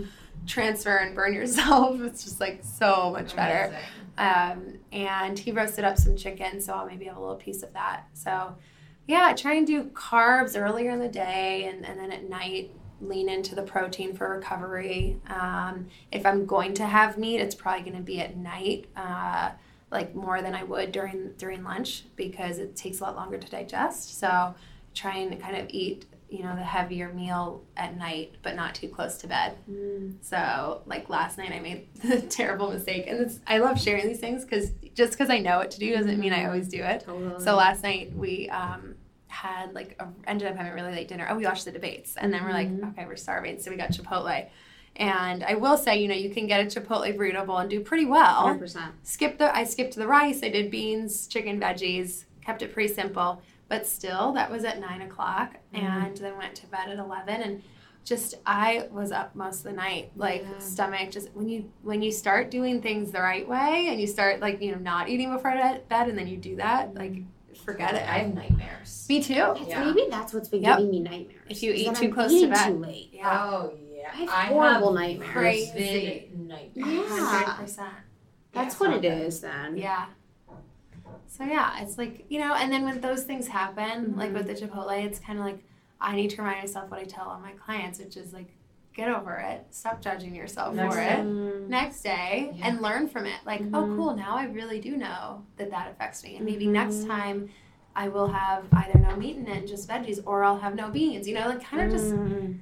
transfer and burn yourself. It's just like so much better. Um, and he roasted up some chicken, so I'll maybe have a little piece of that. So, yeah, try and do carbs earlier in the day, and, and then at night lean into the protein for recovery. Um, if I'm going to have meat, it's probably going to be at night, uh, like more than I would during during lunch because it takes a lot longer to digest. So, try and kind of eat you know the heavier meal at night but not too close to bed mm. so like last night i made the terrible mistake and it's, i love sharing these things because just because i know what to do doesn't mean i mm-hmm. always do it Totally. so last night we um, had like a, ended up having a really late dinner oh we watched the debates and then we're like mm-hmm. okay we're starving so we got chipotle and i will say you know you can get a chipotle burrito bowl and do pretty well 100%. skipped the I skipped the rice. I did beans, chicken, veggies. Kept it pretty simple, but still that was at nine o'clock, mm-hmm. and then went to bed at eleven. And just I was up most of the night, like Yeah. stomach. Just when you when you start doing things the right way, and you start like you know not eating before bed, and then you do that, like forget it. I have nightmares. Me too. That's- Yeah. Maybe that's what's been Yep. giving me nightmares. If you eat too I'm close to bed. too late. Yeah. Oh yeah. I have horrible nightmares. Crazy. Nightmares. Yeah. Hundred percent. That's Yeah, what it's it good. is then. Yeah. So yeah, it's like you know, and then when those things happen, like Mm-hmm. with the Chipotle, it's kind of like I need to remind myself what I tell all my clients, which is like, get over it. Stop judging yourself Next for day. it. Next day Yeah. and learn from it. Like, oh, mm-hmm. cool, now I really do know that that affects me. And maybe next mm-hmm. time I will have either no meat in it and just veggies, or I'll have no beans. You know, like kind of just mm-hmm.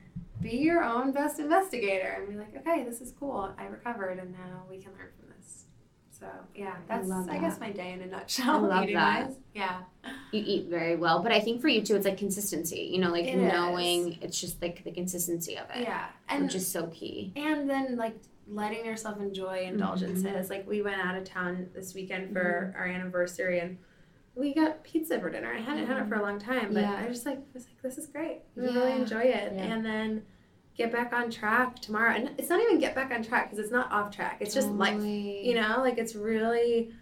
be your own best investigator and be like, okay, this is cool. I recovered, and now we can learn from this. So yeah, that's I, that. guess my day in a nutshell. I love that. wise. Yeah. You eat very well, but I think for you too, it's like consistency. You know, like It knowing it's just like the consistency of it, Yeah. And which is so key. and then like letting yourself enjoy indulgences. Mm-hmm. Like we went out of town this weekend for mm-hmm. our anniversary and we got pizza for dinner. I hadn't had it for a mm-hmm. long time, but Yeah. I just like was like, this is great. I Yeah. really enjoy it. Yeah. And then get back on track tomorrow. And it's not even get back on track because it's not off track. It's just life. You know, like it's really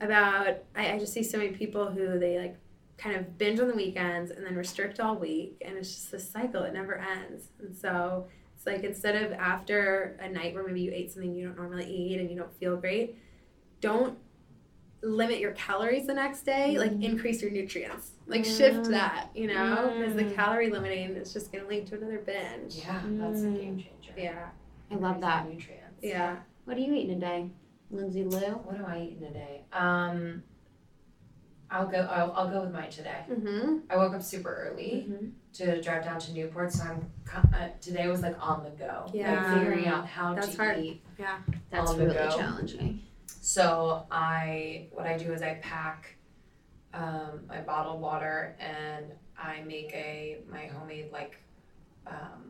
about I, I just see so many people who they like kind of binge on the weekends and then restrict all week and it's just this cycle it never ends and so it's like instead of after a night where maybe you ate something you don't normally eat and you don't feel great don't limit your calories the next day like mm-hmm. increase your nutrients like shift that you know because the calorie limiting is just going to lead to another binge Yeah, that's a game changer. yeah I love that. Nutrients. yeah What are you eating today, Lindsey Lou? What do I eat in a day? Um, I'll go. I'll, I'll go with mine today. mm-hmm. I woke up super early Mhm. to drive down to Newport, so I'm uh, today was like on the go, Yeah. like figuring out how That's to hard. eat. That's On the really go. challenging. So I, what I do is I pack um, my bottled water and I make a my homemade like um,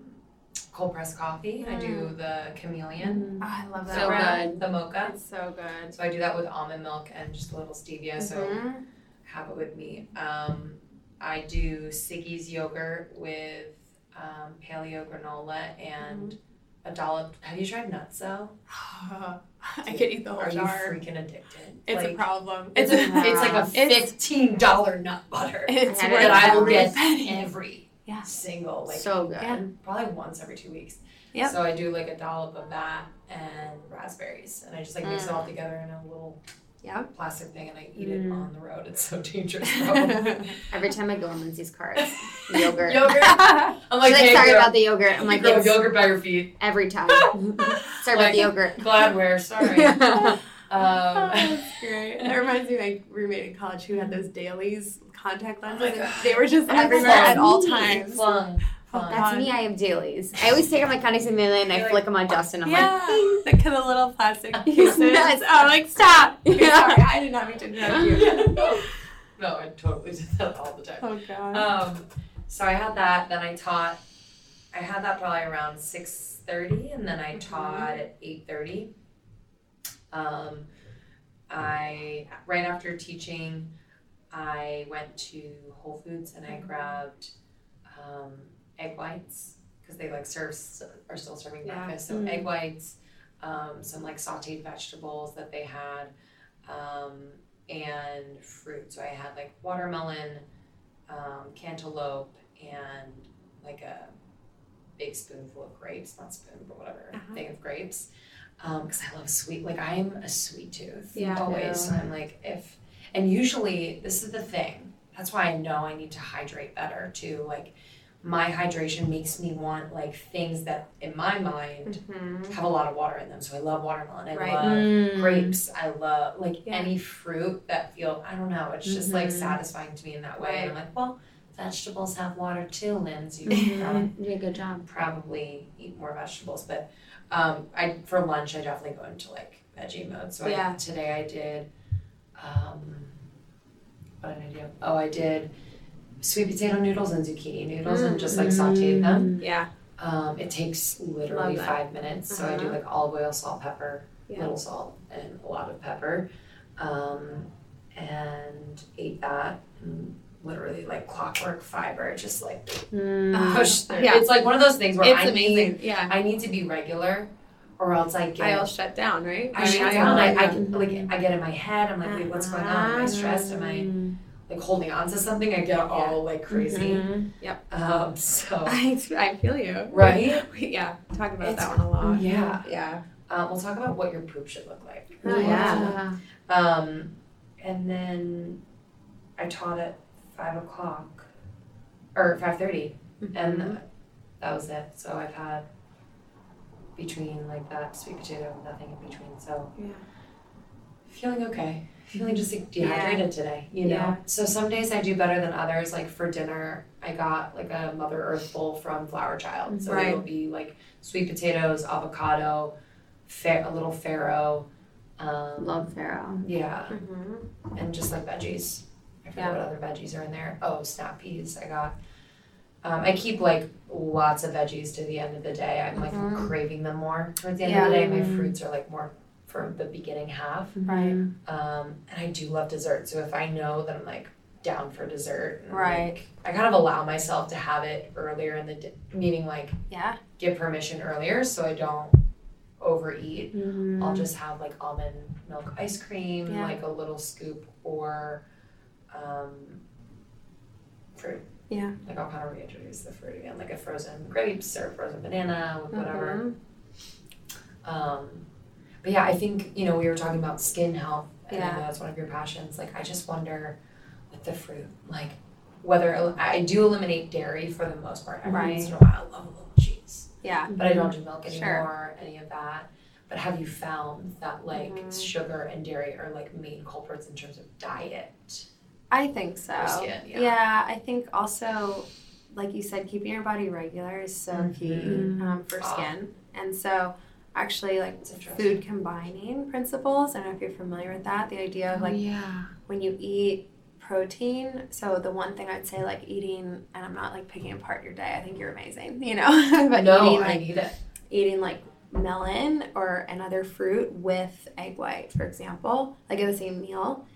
cold pressed coffee. I do the chameleon, oh, i love that So bread. good. the mocha. it's so good So I do that with almond milk and just a little stevia. So Mhm. have it with me. Um, I do Siggi's yogurt with um, paleo granola and a dollop. Have you tried NuttZo? I could eat the whole Are you jar. freaking addicted? It's a problem. It's It's a, a, it's like a fifteen dollar nut butter it's I it that I will get every Yeah. single like so good. Yeah. probably once every two weeks. Yep. So I do like a dollop of that and raspberries, and I just like mix it mm. all together in a little Yep. plastic thing, and I eat it Mm. on the road. It's so dangerous. Every time I go in Lindsey's car, it's yogurt. yogurt. I'm She's like, like, hey, sorry girl, about the yogurt. I'm like, girl, yogurt by your feet. every time. sorry about the yogurt. Gladware, sorry. um, That's great. That reminds me of my roommate in college who had those dailies contact lenses. my and God. they were just Oh, everywhere at all times. Fun. Fun. That's me. I have dailies. I always take out my contacts in the and I You're flick them on Justin. I'm yeah, like, the kind of little plastic pieces. Yes. Oh, like stop. Okay, Yeah. Sorry, I did not mean to interrupt you. no, I totally did that all the time. Oh god. Um, so I had that. Then I taught. I had that probably around six thirty, and then I taught at eight thirty. Um, I right after teaching, I went to Whole Foods and I grabbed um, egg whites because they like serve are still serving Yeah. breakfast. So egg whites, um, some like sautéed vegetables that they had, um, and fruit. So I had like watermelon, um, cantaloupe, and like a big spoonful of grapes, not spoon, but whatever, Uh-huh. thing of grapes. Because I love sweet, like I'm a sweet tooth Yeah. always. So I'm like, if, and usually this is the thing. That's why I know I need to hydrate better too. Like my hydration makes me want like things that in my mind Mhm. have a lot of water in them. So I love watermelon. I Right. love Mm. grapes. I love like Yeah. any fruit that feel I don't know. It's just like Mhm. satisfying to me in that way. Right. And I'm like, well, vegetables have water too, Lindsey. You Mm-hmm. should prob- a good job. probably eat more vegetables. But um, I for lunch I definitely go into like veggie mode. So Yeah. I, today I did. Um, what did I do? Oh, I did sweet potato noodles and zucchini noodles and just like sauteed them. Yeah. Um, it takes literally Love that. five minutes. So I do Uh-huh. like olive oil, salt, pepper, Yeah. little salt, and a lot of pepper. Um, and ate that. And literally like clockwork fiber, just like Mm. push through. Yeah. It's like one of those things where It's I amazing. need yeah. I need to be regular, or else I get I'll shut down, right? I mean, shut down. I, I yeah. get, like I get in my head. I'm like, wait, what's going on? Am I stressed? Am I like holding on to something? I get all like crazy. Mhm. Um, so I, I feel you. right. Yeah. Talk about It's- that one a lot. Yeah. Yeah. Um, we'll talk about what your poop should look like. Oh, yeah. Um, and then I taught at five o'clock or five and Mm-hmm. that was it. So I've had between like that sweet potato, nothing in between. So Yeah. feeling okay. Feeling just like dehydrated today, you know. Yeah. So some days I do better than others. Like for dinner, I got like a Mother Earth bowl from Flower Child. So Right. it'll be like sweet potatoes, avocado, fa- a little farro, um, Love farro. yeah, Mm-hmm. and just like veggies. I forget Yeah. what other veggies are in there. Oh, snap peas. I got. Um, I keep like lots of veggies to the end of the day. I'm like Mhm. craving them more towards the end Yeah. of the day. My fruits are like more for the beginning half. Right. Um, and I do love dessert. So if I know that I'm like down for dessert, and, Right. like, I kind of allow myself to have it earlier in the day, meaning like Yeah. give permission earlier so I don't overeat. Mm-hmm. I'll just have like almond milk ice cream, Yeah. like a little scoop, or um, fruit. Yeah. Like I'll kind of reintroduce the fruit again, like a frozen grapes or frozen banana, with whatever. Mhm. Um, but yeah, I think you know we were talking about skin health, and I Yeah. know that's one of your passions. Like I just wonder with the fruit, like whether I do eliminate dairy for the most part. Every once in a while, I love a little cheese, Yeah. but I don't do milk Sure. anymore, any of that. But have you found that like Mhm. sugar and dairy are like main culprits in terms of diet? I think so. For skin, yeah. yeah. I think also, like you said, keeping your body regular is so key Mhm. um, for Ah. skin. And so, actually, like food combining principles. I don't know if you're familiar with that. The idea of oh, like yeah. when you eat protein. So the one thing I'd say, like eating, and I'm not like picking apart your day. I think you're amazing. You know, but no, eating I like need it. eating like melon or another fruit with egg white, for example, like in the same meal.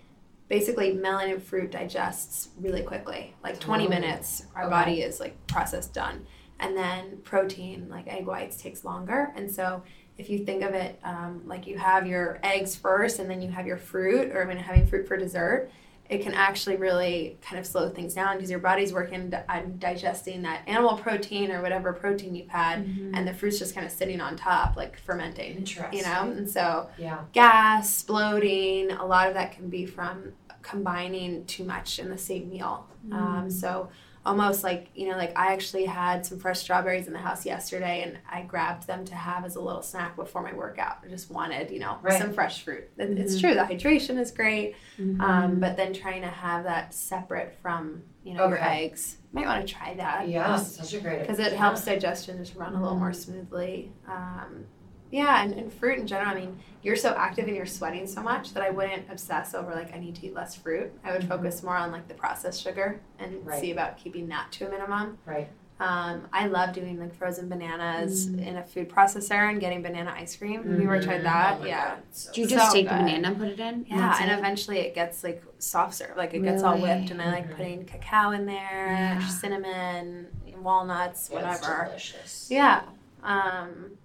Basically, melon and fruit digests really quickly. Like 20 Oh, minutes, our okay. body is like processed done. And then protein, like egg whites, takes longer. And so, if you think of it um, like you have your eggs first and then you have your fruit, or when having fruit for dessert, it can actually really kind of slow things down because your body's working on digesting that animal protein or whatever protein you've had, and the fruit's just kind of sitting on top, like fermenting. Interesting. You know, and so Yeah. gas, bloating, a lot of that can be from combining too much in the same meal. Um, so almost like you know, like I actually had some fresh strawberries in the house yesterday, and I grabbed them to have as a little snack before my workout. I just wanted, you know, Right. some fresh fruit. It- It's true, the hydration is great, um, but then trying to have that separate from you know your Okay. eggs. Might want to try that. Yeah, such a great because it helps digestion just run a little more smoothly. Um, yeah, and, and fruit in general. I mean, you're so active and you're sweating so much that I wouldn't obsess over like I need to eat less fruit. I would focus more on like the processed sugar and Right. see about keeping that to a minimum. Right. Um, I love doing like frozen bananas in a food processor and getting banana ice cream. Have you ever tried that? Oh yeah. God, so Do you just So take the banana and put it in? Yeah, That's and it? eventually it gets like soft serve, like it gets all whipped, and I like Mhm. putting cacao in there, Yeah. cinnamon, walnuts, Yeah, it's whatever. delicious. Yeah. Um,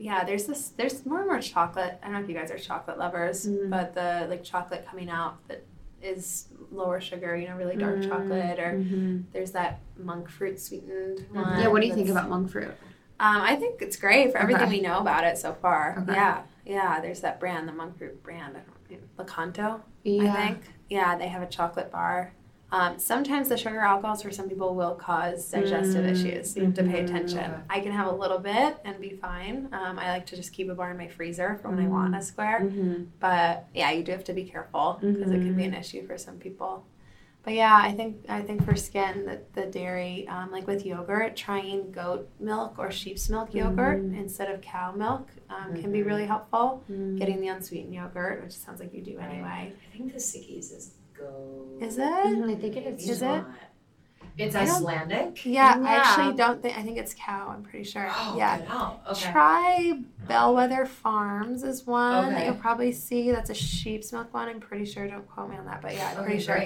yeah, there's this there's more and more chocolate. I don't know if you guys are chocolate lovers, Mm. but the like chocolate coming out that is lower sugar, you know, really dark Mm. chocolate or Mhm. there's that monk fruit sweetened Mhm. one. Yeah, what do you think about monk fruit? Um, I think it's great for everything Okay. we know about it so far. Okay. Yeah. Yeah, there's that brand, the monk fruit brand. I don't Lakanto. Yeah. I think. Yeah, they have a chocolate bar. Um, sometimes the sugar alcohols for some people will cause digestive Mm, issues. So you have to pay mhm, attention. I can have a little bit and be fine. Um, I like to just keep a bar in my freezer for when I want a square. Mm-hmm. But yeah, you do have to be careful because it can be an issue for some people. But yeah, I think I think for skin that the dairy, um, like with yogurt, trying goat milk or sheep's milk yogurt instead of cow milk um, can be really helpful. Getting the unsweetened yogurt, which sounds like you do anyway. I think the Siggi's is Is it? I think it is. Is it? It's Icelandic. Yeah, I actually don't think. I think it's cow. I'm pretty sure. Oh, yeah. okay. Try Bellwether Farms is one that you'll probably see. That's a sheep's milk one. I'm pretty sure. Don't quote me on that, but yeah, I'm Okay, pretty sure.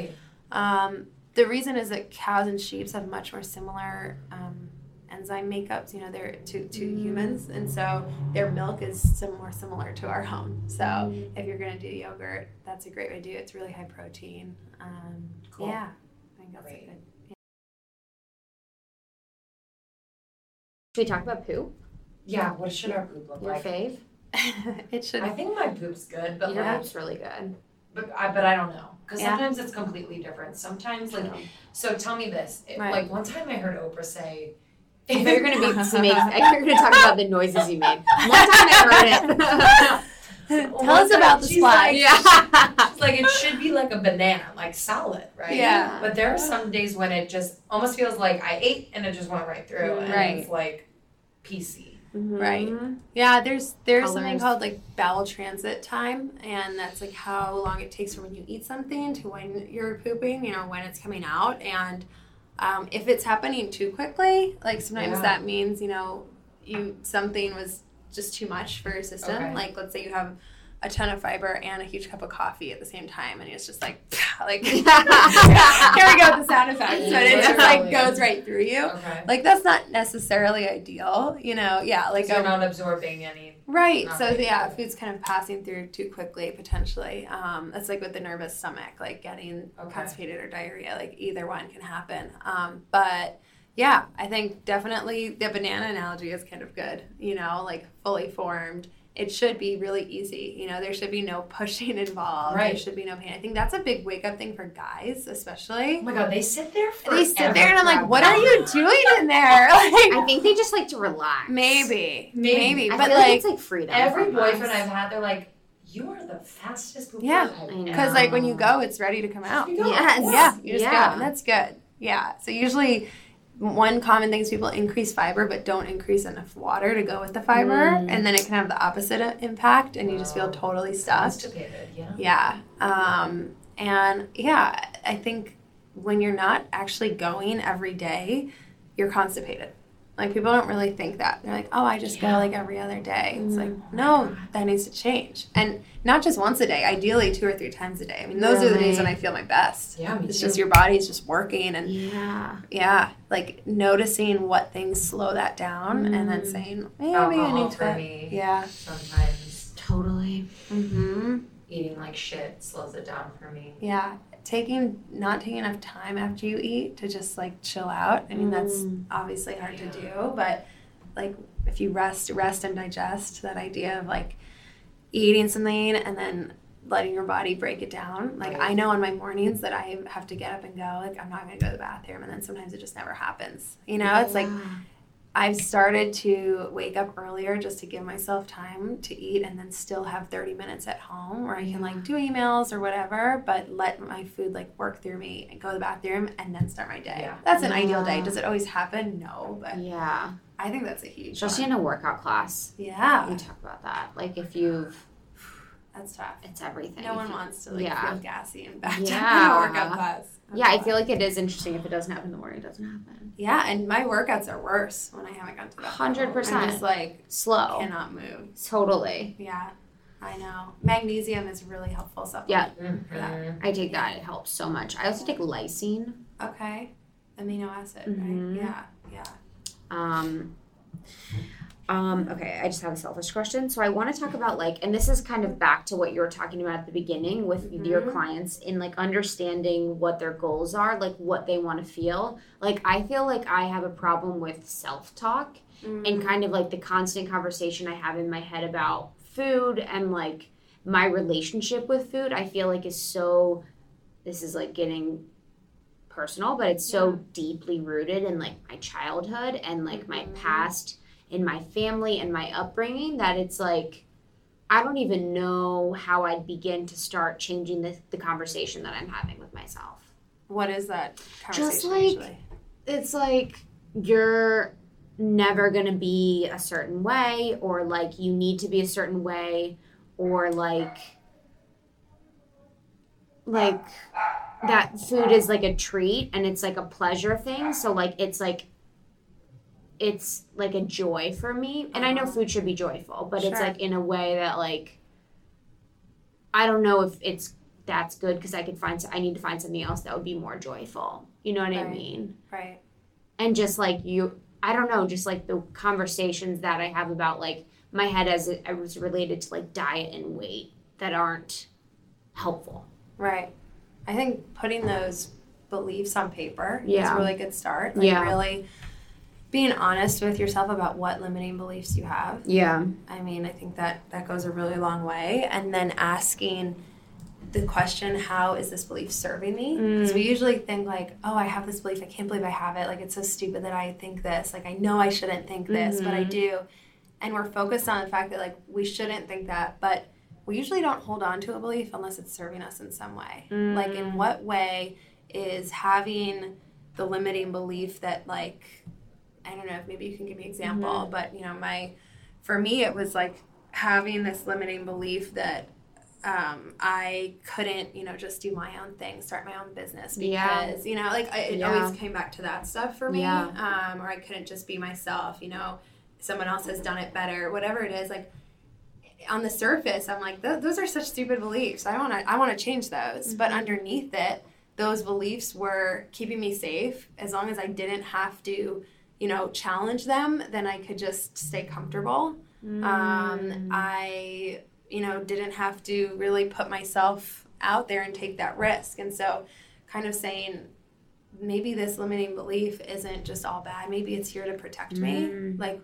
Um, the reason is that cows and sheep have much more similar um, enzyme makeups. You know, they're to, to humans, and so their milk is some more similar to our own. So if you're gonna do yogurt, that's a great way to do it. It's really high protein. Um, Cool. Yeah, I think that's Great. a good. Should we talk about poop? Yeah, what should our poop look Your like? Your fave? it should. I think my poop's good, but Your like, poop's really good. but I, but I don't know because Yeah. sometimes it's completely different. Sometimes like, so tell me this. It- Right. Like one time I heard Oprah say, I thought you were gonna be to make. I you're gonna talk about the noises you made. One time I heard it. Tell us about the She's slide. like- yeah. It's like it should be like a banana, like solid, right? Yeah. But there are some days when it just almost feels like I ate and it just went right through, and Right. it's like PC. Mm-hmm. Right. Yeah, there's there's something called like bowel transit time, and that's like how long it takes from when you eat something to when you're pooping. You know, when it's coming out, and um, if it's happening too quickly, like sometimes Yeah. that means you know you something was just too much for your system. Okay. Like let's say you have a ton of fiber and a huge cup of coffee at the same time, and it's just like like here we go with the sound effects, but it just like goes right through you. Okay. Like that's not necessarily ideal, you know. Yeah, like so you're not absorbing any. Right. So yeah, food's kind of passing through too quickly potentially. Um, that's like with the nervous stomach, like getting Okay. constipated or diarrhea. Like either one can happen. Um, but yeah, I think definitely the banana analogy is kind of good. You know, like fully formed. It should be really easy. You know, there should be no pushing involved. Right. There should be no pain. I think that's a big wake up thing for guys, especially. Oh my god, they sit there for. They sit there and I'm like, what are you doing in there? Like I think they just like to relax. maybe, Maybe. maybe, I but feel like like it's like freedom. Every boyfriend us. I've had, they're like, you are the fastest pooper Yeah. I've I know. Because like when you go, it's ready to come out. You go. Yes. Yeah, you just Yeah. go. And that's good. Yeah. So usually one common thing is people increase fiber but don't increase enough water to go with the fiber. And then it can have the opposite impact and you just feel totally stuffed. Constipated, yeah. Yeah. Um, and yeah, I think when you're not actually going every day, you're constipated. Like people don't really think that. They're like, "Oh, I just go like every other day." It's like, no, that needs to change, and not just once a day. Ideally, two or three times a day. I mean, those are the days when I feel my best. Yeah, It's too. just your body's just working, and Yeah. yeah, like noticing what things slow that down, and then saying, maybe I Alcohol need for to. me. Yeah. Sometimes Totally. Mm-hmm. Eating like shit slows it down for me. Yeah, taking not taking enough time after you eat to just like chill out. I mean, that's Mm. obviously hard to do, but like if you rest, rest and digest. That idea of like eating something and then letting your body break it down. Like Right. I know on my mornings that I have to get up and go. Like I'm not going to go to the bathroom, and then sometimes it just never happens. You know, it's like I've started to wake up earlier just to give myself time to eat and then still have 30 minutes at home where I can like do emails or whatever, but let my food like work through me and go to the bathroom and then start my day. Yeah. That's an ideal day. Does it always happen? No, but Yeah. I think that's a huge Especially one. in a workout class. Yeah, We talk about that. Like if you've, that's tough. it's everything. No one wants to like Yeah. feel gassy and backed Yeah. up in a workout class. Yeah, I feel like it is interesting if it doesn't happen in the morning. It doesn't happen. Yeah, and my workouts are worse when I haven't gone to 100%. I'm just like Slow. cannot move. Totally. Yeah, I know. Magnesium is really helpful Yeah. supplement for that. I take that. It helps so much. I also take lysine. Okay. Amino acid, Mhm. right? Yeah, yeah. Um, um, mm-hmm. okay, I just have a selfish question. So I want to talk about like, and this is kind of back to what you were talking about at the beginning with your mm-hmm. clients in like understanding what their goals are, like what they want to feel. Like I feel like I have a problem with self talk and mm-hmm. kind of like the constant conversation I have in my head about food and like my relationship with food. I feel like is so. This is like getting personal, but it's so deeply rooted in like my childhood and like my past in my family and my upbringing that it's like I don't even know how I'd begin to start changing the, the conversation that I'm having with myself. What is that conversation Just like- usually? It's like you're never going to be a certain way or like you need to be a certain way or like like that food is like a treat and it's like a pleasure thing so like it's like it's like a joy for me and i know uh-huh. food should be joyful but it's like in a way that like i don't know if it's that's good because i could find i need to find something else that would be more joyful you know what i mean Right. and just like you i don't know just like the conversations that i have about like my head as it was related to like diet and weight that aren't helpful Right. I think putting those beliefs on paper is a really good start. Like Yeah. really being honest with yourself about what limiting beliefs you have. yeah I mean, I think that that goes a really long way. And then asking the question, how is this belief serving me? Because we mm. usually think like, oh, I have this belief. I can't believe I have it. Like it's so stupid that I think this. Like I know I shouldn't think this, but I mm-hmm. do. And we're focused on the fact that like we shouldn't think that, but we usually don't hold on to a belief unless it's serving us in some way. Like in mm. what way is having the limiting belief that like I don't know if maybe you can give me an example, but you know, my for me it was like having this limiting belief that um, I couldn't, you know, just do my own thing, start my own business because, Yeah. you know, like I, it Yeah. always came back to that stuff for me. Yeah. Um, or I couldn't just be myself, you know, someone else has done it better, whatever it is. Like on the surface, I'm like, those are such stupid beliefs. I want to, I want to change those. But underneath it, those beliefs were keeping me safe. As long as I didn't have to, you know, challenge them, then I could just stay comfortable. Um, mm. I, you know, didn't have to really put myself out there and take that risk. And so, kind of saying, maybe this limiting belief isn't just all bad. Maybe it's here to protect me. Mm. Like,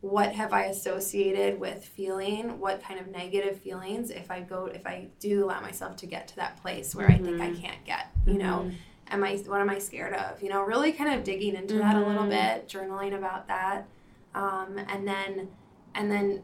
what have I associated with feeling? What kind of negative feelings if I go, if I do allow myself to get to that place where I think I mm-hmm. can't get, you know? Mm-hmm. Am I, what am I scared of? You know, really kind of digging into that a little bit, journaling about that. Um, and then, and then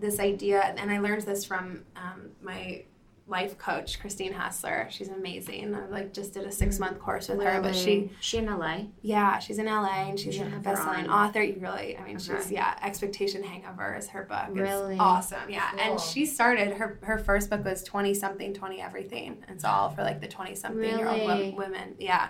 this idea, and I learned this from um, my life coach, Christine Hassler. She's amazing. I like just did a six month course with her, but she, she in LA. yeah, she's in LA and she's a best-selling author. You really, I mean, she's yeah. Expectation Hangover is her book. It's Really? awesome. Yeah, Cool. and she started her her first book was twenty something, twenty everything. It's all for like the twenty something year old Really? women. Yeah.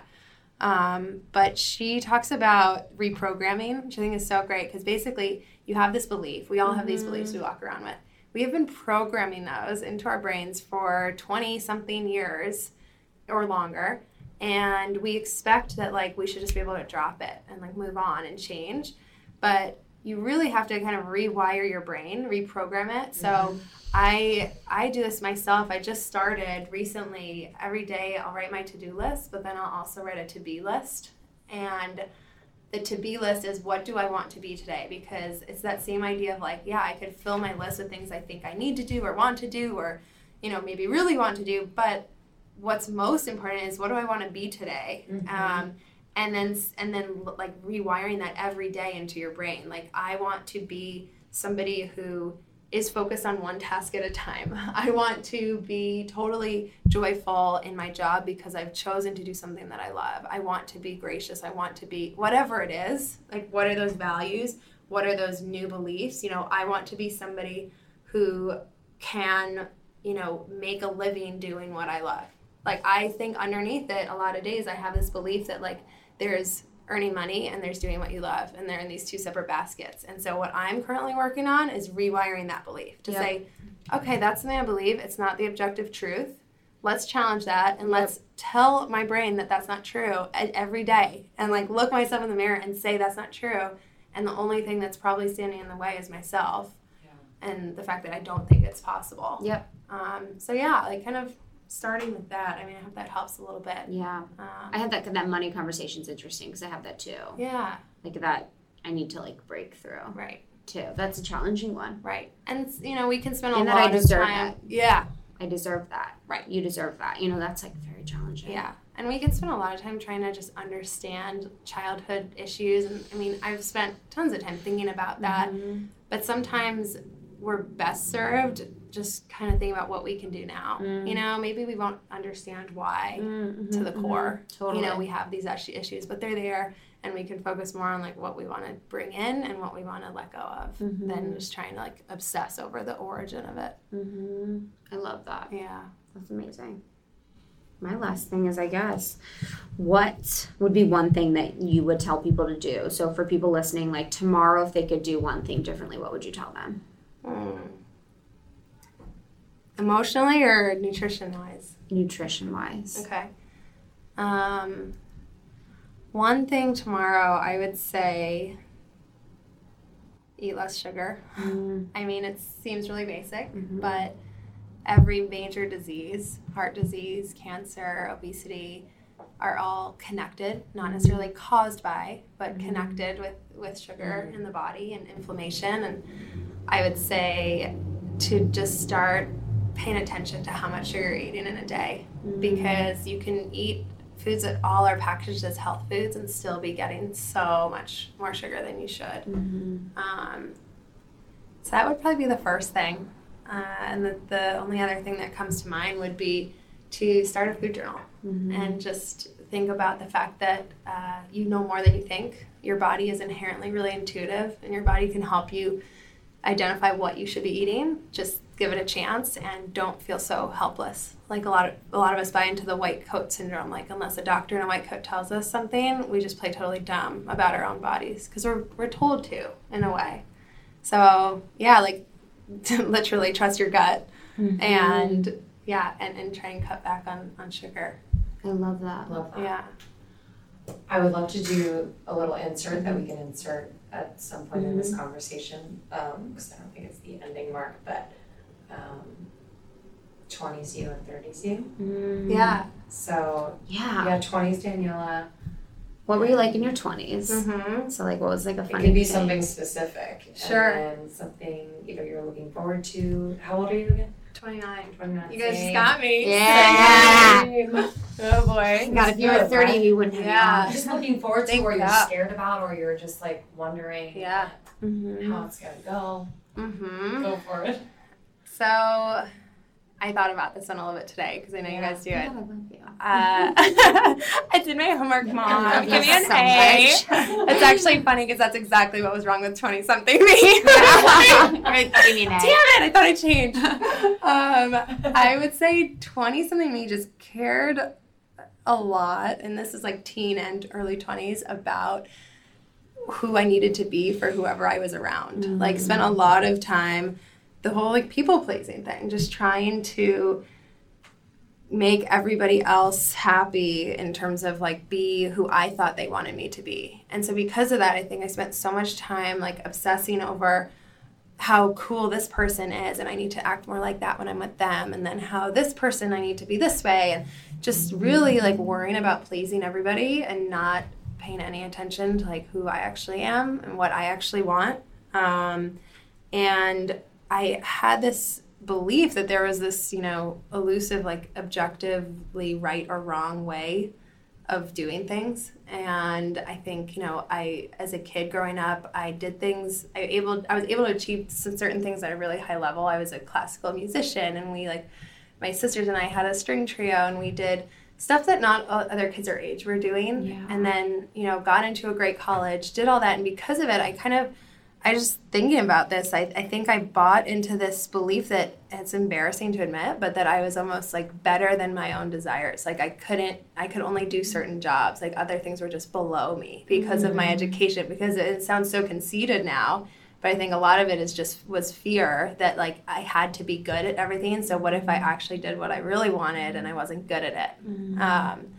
Um, but she talks about reprogramming, which I think is so great because basically you have this belief. We all have these beliefs Mm-hmm. we walk around with. We have been programming those into our brains for 20 something years or longer. And we expect that like we should just be able to drop it and like move on and change. But you really have to kind of rewire your brain, reprogram it. So mm-hmm. I I do this myself. I just started recently. Every day I'll write my to-do list, but then I'll also write a to-be list. And the to-be list is what do I want to be today? Because it's that same idea of like, yeah, I could fill my list with things I think I need to do or want to do or you know, maybe really want to do, but what's most important is what do I want to be today? Um, and then and then like rewiring that every day into your brain. Like I want to be somebody who is focused on one task at a time. I want to be totally joyful in my job because I've chosen to do something that I love. I want to be gracious. I want to be whatever it is. Like what are those values? What are those new beliefs? You know, I want to be somebody who can, you know, make a living doing what I love. Like I think underneath it a lot of days I have this belief that like there's earning money and there's doing what you love and they're in these two separate baskets. And so what I'm currently working on is rewiring that belief to Yep. say, okay, that's something I believe. It's not the objective truth. Let's challenge that and let's tell my brain that that's not true every day and like look myself in the mirror and say that's not true. And the only thing that's probably standing in the way is myself and the fact that I don't think it's possible. Yep. Um, so yeah, like kind of starting with that. I mean, I hope that helps a little bit. Yeah. Um, I had that that money conversation's interesting because I have that too. yeah, Like that I need to like break through right, too. That's a challenging one. right. And you know, we can spend a lot of time. That lot I deserve time. that. Yeah, I deserve that. Right. You deserve that. You know, that's like very challenging. yeah. And we can spend a lot of time trying to just understand childhood issues. And I mean, I've spent tons of time thinking about that. Mm-hmm. But sometimes we're best served just kind of think about what we can do now. Mm. You know, maybe we won't understand why Mm-hmm. to the core. Totally. You know, we have these issues, but they're there, and we can focus more on like what we want to bring in and what we want to let go of, Mm-hmm. than just trying to like obsess over the origin of it. hmm I love that. Yeah. That's amazing. My last thing is, I guess, what would be one thing that you would tell people to do? So, for people listening, like tomorrow, if they could do one thing differently, what would you tell them? Mm. Emotionally or nutrition wise? Nutrition wise. Okay. Um, one thing tomorrow, I would say eat less sugar. Mm, I mean, it seems really basic, Mhm. but every major disease, heart disease, cancer, obesity, are all connected, not necessarily caused by, but connected with, with sugar in the body and inflammation. And I would say to just start paying attention to how much sugar you're eating in a day because you can eat foods that all are packaged as health foods and still be getting so much more sugar than you should. Um, so that would probably be the first thing. Uh, and the, the only other thing that comes to mind would be to start a food journal and just think about the fact that uh, you know more than you think. Your body is inherently really intuitive, and your body can help you identify what you should be eating. Just give it a chance and don't feel so helpless. Like a lot of a lot of us buy into the white coat syndrome. Like unless a doctor in a white coat tells us something, we just play totally dumb about our own bodies because we're we're told to in a way. So yeah, like literally trust your gut and yeah, and, and try and cut back on, on sugar. I love that. Love that. Yeah. I would love to do a little insert that we can insert at some point in Mm-hmm. this conversation, because I don't think it's the ending mark, but um, 20s you and 30s you. Mm, Yeah. So, Yeah. yeah, 20s Daniela. What were you like in your 20s? Mm-hmm. So, like, what was like a It funny could be thing? something specific. Sure. And then something either you're looking forward to. How old are you again? 29. 29. You guys Same. just got me. Yeah. Same. Oh boy. God, if you were 30, you wouldn't have Yeah. Just looking forward to Think or you're up. scared about or you're just like wondering Yeah. Mm-hmm. how it's gonna go. Mm-hmm. Go for it. So I thought about this one a little bit today because I know you guys do it. I. Uh, I did my homework, Mom. Give me an so A. It's actually funny because that's exactly what was wrong with 20 something me. Right, give me an A. Damn it, I thought I changed. Um, I would say 20 something me just cared a lot, and this is like teen and early 20s, about who I needed to be for whoever I was around. Like, spent a lot of time, the whole like people pleasing thing, just trying to make everybody else happy in terms of like be who I thought they wanted me to be. And so because of that, I think I spent so much time like obsessing over how cool this person is and I need to act more like that when I'm with them and then how this person I need to be this way and just really like worrying about pleasing everybody and not paying any attention to like who I actually am and what I actually want. Um, and I had this belief that there was this, you know, elusive, like objectively right or wrong way of doing things. And I think, you know, I as a kid growing up, I did things I able I was able to achieve some certain things at a really high level. I was a classical musician and we like my sisters and I had a string trio and we did stuff that not other kids our age were doing. Yeah. And then, you know, got into a great college, did all that and because of it, I kind of I just thinking about this, I, I think I bought into this belief that it's embarrassing to admit, but that I was almost like better than my own desires. Like I couldn't, I could only do certain jobs. Like other things were just below me because of my education. Because it, sounds so conceited now, but I think a lot of it is just was fear that like I had to be good at everything. So what if I actually did what I really wanted and I wasn't good at it? Um,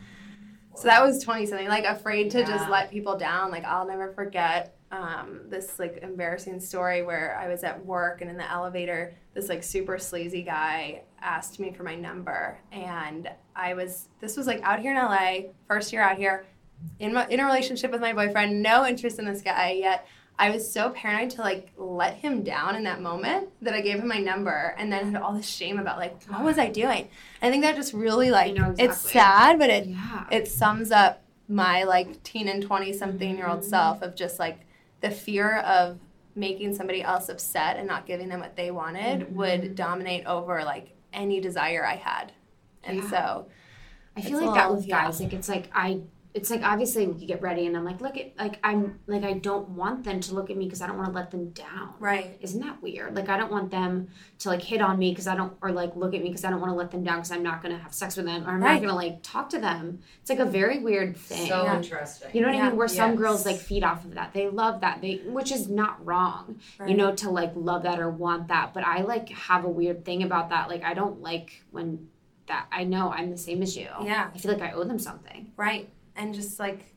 so that was 20 something, like afraid to just let people down. Like I'll never forget um, this like embarrassing story where I was at work and in the elevator, this like super sleazy guy asked me for my number. And I was, this was like out here in LA, first year out here, in, my, in a relationship with my boyfriend, no interest in this guy yet. I was so paranoid to like let him down in that moment that I gave him my number and then had all this shame about like what was I doing? I think that just really like know it's sad, but it Yeah. it sums up my like teen and 20 something year old self of just like the fear of making somebody else upset and not giving them what they wanted mm-hmm. would dominate over like any desire I had. And Yeah. so I feel like that with yeah. guys. Like it's like I. It's like obviously we could get ready, and I'm like, look at like I'm like I don't want them to look at me because I don't want to let them down. right. Isn't that weird? Like I don't want them to like hit on me because I don't, or like look at me because I don't want to let them down because I'm not gonna have sex with them or I'm Right. not gonna like talk to them. It's like a very weird thing. So Yeah. interesting. You know what Yeah. I mean? Where some girls like feed off of that. They love that. They which is not wrong. Right. You know, to like love that or want that. But I like have a weird thing about that. Like I don't like when that I know I'm the same as you. Yeah. I feel like I owe them something. Right. And just like,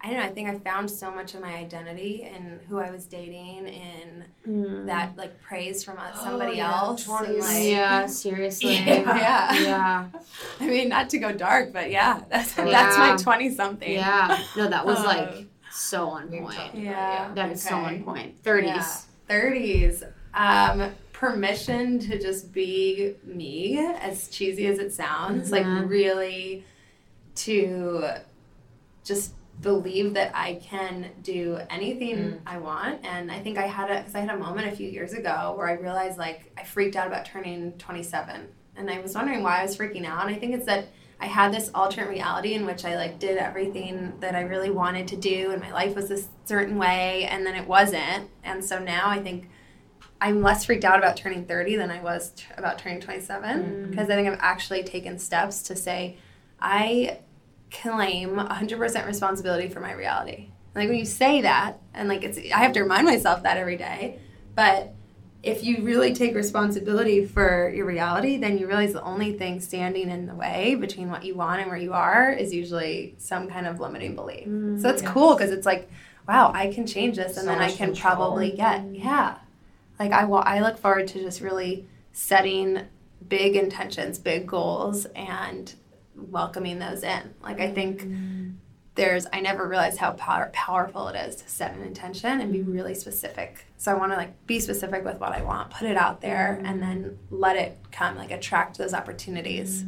I don't know, I think I found so much of my identity in who I was dating and that like praise from uh, somebody yeah, else. and, like, yeah, seriously. Yeah. Yeah. I mean, not to go dark, but yeah, that's, that's my 20 something. Yeah. No, that was Um, like so on point. talked about Yeah. That is so on point. 30s. Yeah. 30s. Um, permission to just be me, as cheesy as it sounds, like really to just believe that I can do anything mm. I want. And I think I had a, cause I had a moment a few years ago where I realized like I freaked out about turning 27 and I was wondering why I was freaking out. And I think it's that I had this alternate reality in which I like did everything that I really wanted to do and my life was this certain way and then it wasn't. And so now I think I'm less freaked out about turning 30 than I was t- about turning 27 mm. because I think I've actually taken steps to say I claim 100% responsibility for my reality. Like when you say that and like it's I have to remind myself that every day, but if you really take responsibility for your reality, then you realize the only thing standing in the way between what you want and where you are is usually some kind of limiting belief. so mm, it's cool because it's like, wow, I can change this, and So then I can control. probably get mm. yeah. Like I wa- I look forward to just really setting big intentions, big goals, and welcoming those in. Like I think there's I never realized how power, powerful it is to set an intention and be really specific. So I want to like be specific with what I want, put it out there, and then let it come. Like attract those opportunities.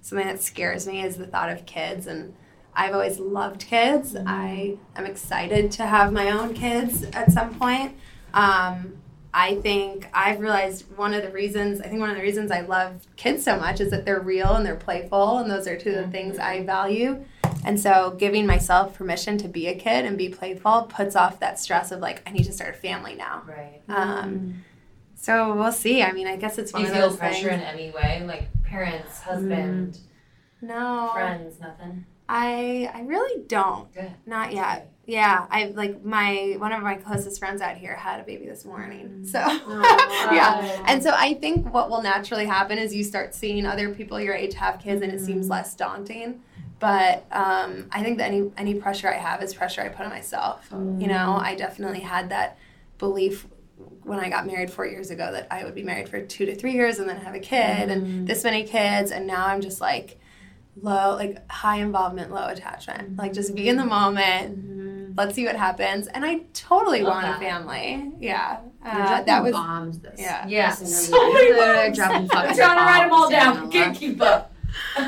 Something that scares me is the thought of kids and. I've always loved kids. I am excited to have my own kids at some point. Um, I think I've realized one of the reasons, I think one of the reasons I love kids so much is that they're real and they're playful, and those are two of the things I value. And so giving myself permission to be a kid and be playful puts off that stress of like, I need to start a family now. Right. Um, so we'll see. I mean, I guess it's Do you of feel pressure things. in any way? Like parents, husband, No, friends, nothing? I I really don't. Good. Not yet. Yeah, I like my one of my closest friends out here had a baby this morning. Mm. So oh, yeah, and so I think what will naturally happen is you start seeing other people your age have kids, and it seems mm. less daunting. But um, I think that any any pressure I have is pressure I put on myself. Oh. You know, I definitely had that belief when I got married four years ago that I would be married for two to three years and then have a kid and mm. this many kids, and now I'm just like low, like high involvement, low attachment. Like just be in the moment. Mm-hmm. Let's see what happens. And I totally Love want that. a family. Yeah, uh, that was bombs. This. yeah. Yeah. This So many You're bombs. dropping fucking I'm trying to write them all down. Daniela. Can't keep up.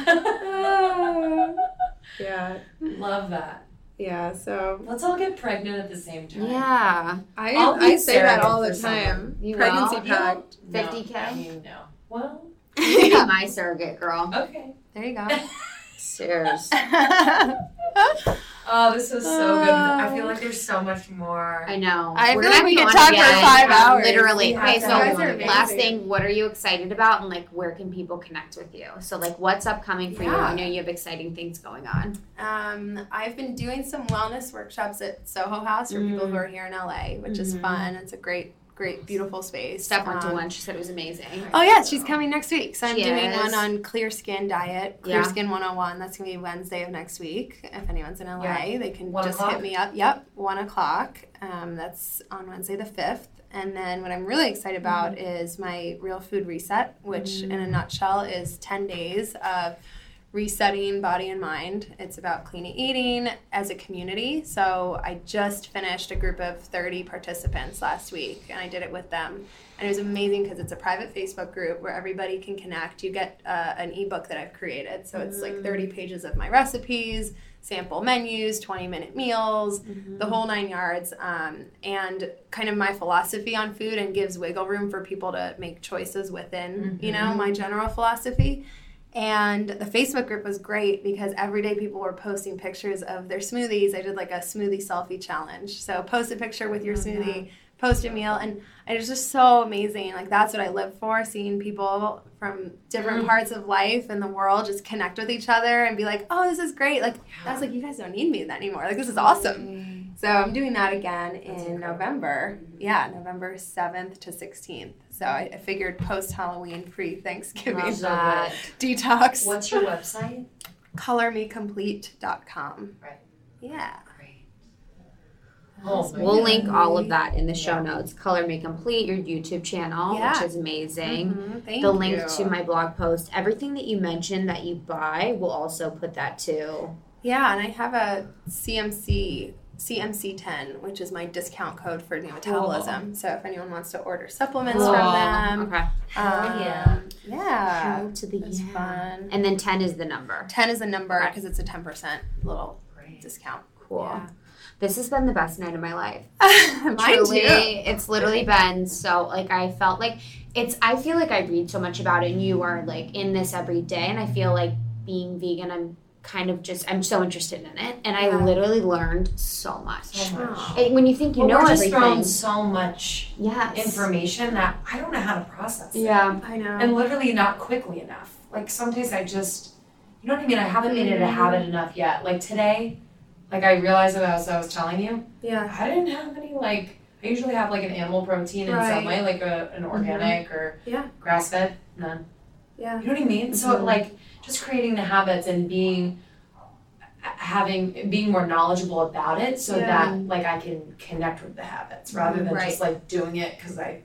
yeah, Love that. yeah. So Let's all get pregnant at the same time. Yeah. I I'll I say that all the time. You Pregnancy will? pact. No, 50K? I mean, no. Well, You be my surrogate girl. okay. There you go. Serious. Oh, this was so good. I feel like there's so much more. I know. I We're feel like we have could you on talk for five hours. Literally. We Okay, so You guys are last thing, what are you excited about, and like where can people connect with you? So like, what's upcoming for you? I know you have exciting things going on. Um, I've been doing some wellness workshops at Soho House for people who are here in LA, which is fun. It's a great, great, beautiful space. Steph went to Um, one. She said it was amazing. Oh yeah, she's coming next week. So I'm She doing is. one on clear skin diet, clear Yeah. skin 101. That's gonna be Wednesday of next week. If anyone's in LA, Yeah. they can One just o'clock? hit me up. Yep, one o'clock. Um, that's on Wednesday the fifth. And then what I'm really excited about is my real food reset, which in a nutshell is 10 days of resetting body and mind. It's about clean eating as a community. So I just finished a group of 30 participants last week and I did it with them. And it was amazing because it's a private Facebook group where everybody can connect. You get uh, an ebook that I've created. So it's like 30 pages of my recipes, sample menus, 20 minute meals, the whole nine yards. Um, and kind of my philosophy on food and gives wiggle room for people to make choices within, you know, my general philosophy. And the Facebook group was great because every day people were posting pictures of their smoothies. I did like a smoothie selfie challenge. So post a picture with your oh, smoothie, post a meal, and it was just so amazing. Like that's what I live for, seeing people from different mm. parts of life and the world just connect with each other and be like, "Oh, this is great!" Like that's like you guys don't need me anymore. Like this is awesome. So I'm doing that again in November. Yeah, November seventh to sixteenth. So I, I figured post Halloween, pre Thanksgiving detox. What's your website? colormecomplete.com. Right. Yeah. Great. Oh We'll God. link all of that in the show notes. Color Me Complete, your YouTube channel, Yeah. which is amazing. Mhm, Thank the link you. to my blog post, everything that you mentioned that you buy, we'll also put that too. Yeah, and I have a CMC CMC10, which is my discount code for new metabolism. So if anyone wants to order supplements from them, Okay. um, yeah. yeah, Hell to the it's yeah. fun. And then 10 is the number. 10 is the number because it's a 10% little Great. discount. Cool. Yeah. This has been the best night of my life. Mine Truly, too. It's literally been so like I felt like it's I feel like I read so much about it and you are like in this every day and I feel like being vegan I'm kind of just I'm so interested in it and I Yeah. literally learned so much. So much. And when you think you Well, know we're just everything. thrown so much yes. information that I don't know how to process it. Yeah. I know. And literally not quickly enough. Like some days I just, you know what I mean? I haven't made it a mm-hmm. habit enough yet. Like today, like I realized as I was telling you, yeah. I didn't have any like, I usually have like an animal protein in some way, like a, an mm-hmm. organic or Yeah. grass fed. None. Yeah. You know what I mean? So mm-hmm. like just creating the habits and being having being more knowledgeable about it so Yeah. that like I can connect with the habits rather than Right. just like doing it because I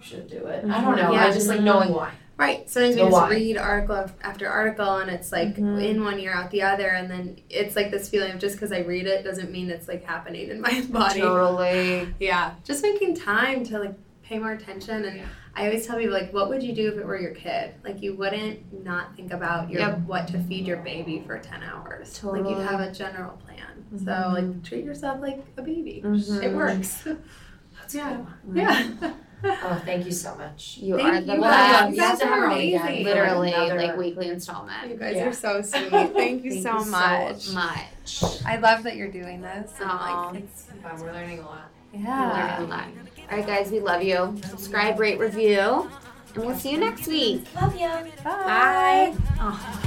should do it. I don't know. Yeah. I just like knowing why. Right. Sometimes The we just why. read article after article and it's like Mhm. in one ear out the other and then it's like this feeling of just because I read it doesn't mean it's like happening in my body. Totally. Yeah. Just making time to like pay more attention and Yeah. I always tell people like what would you do if it were your kid? Like you wouldn't not think about your Yep. what to feed your baby for 10 hours. Like you'd have a general plan. So like treat yourself like a baby. Mhm. It works. That's Yeah. good. yeah. Oh, thank you so much. You Thank are the you. best. You guys are amazing. Literally, Another- like weekly installment. You guys Yeah. are so sweet. Thank you Thank so you much. So much. I love that you're doing this. and, like, It's fun. We're learning a lot. yeah. Learning a lot. All right, guys, we love you. Subscribe, rate, review, and we'll see you next week. Love you. Bye. Oh.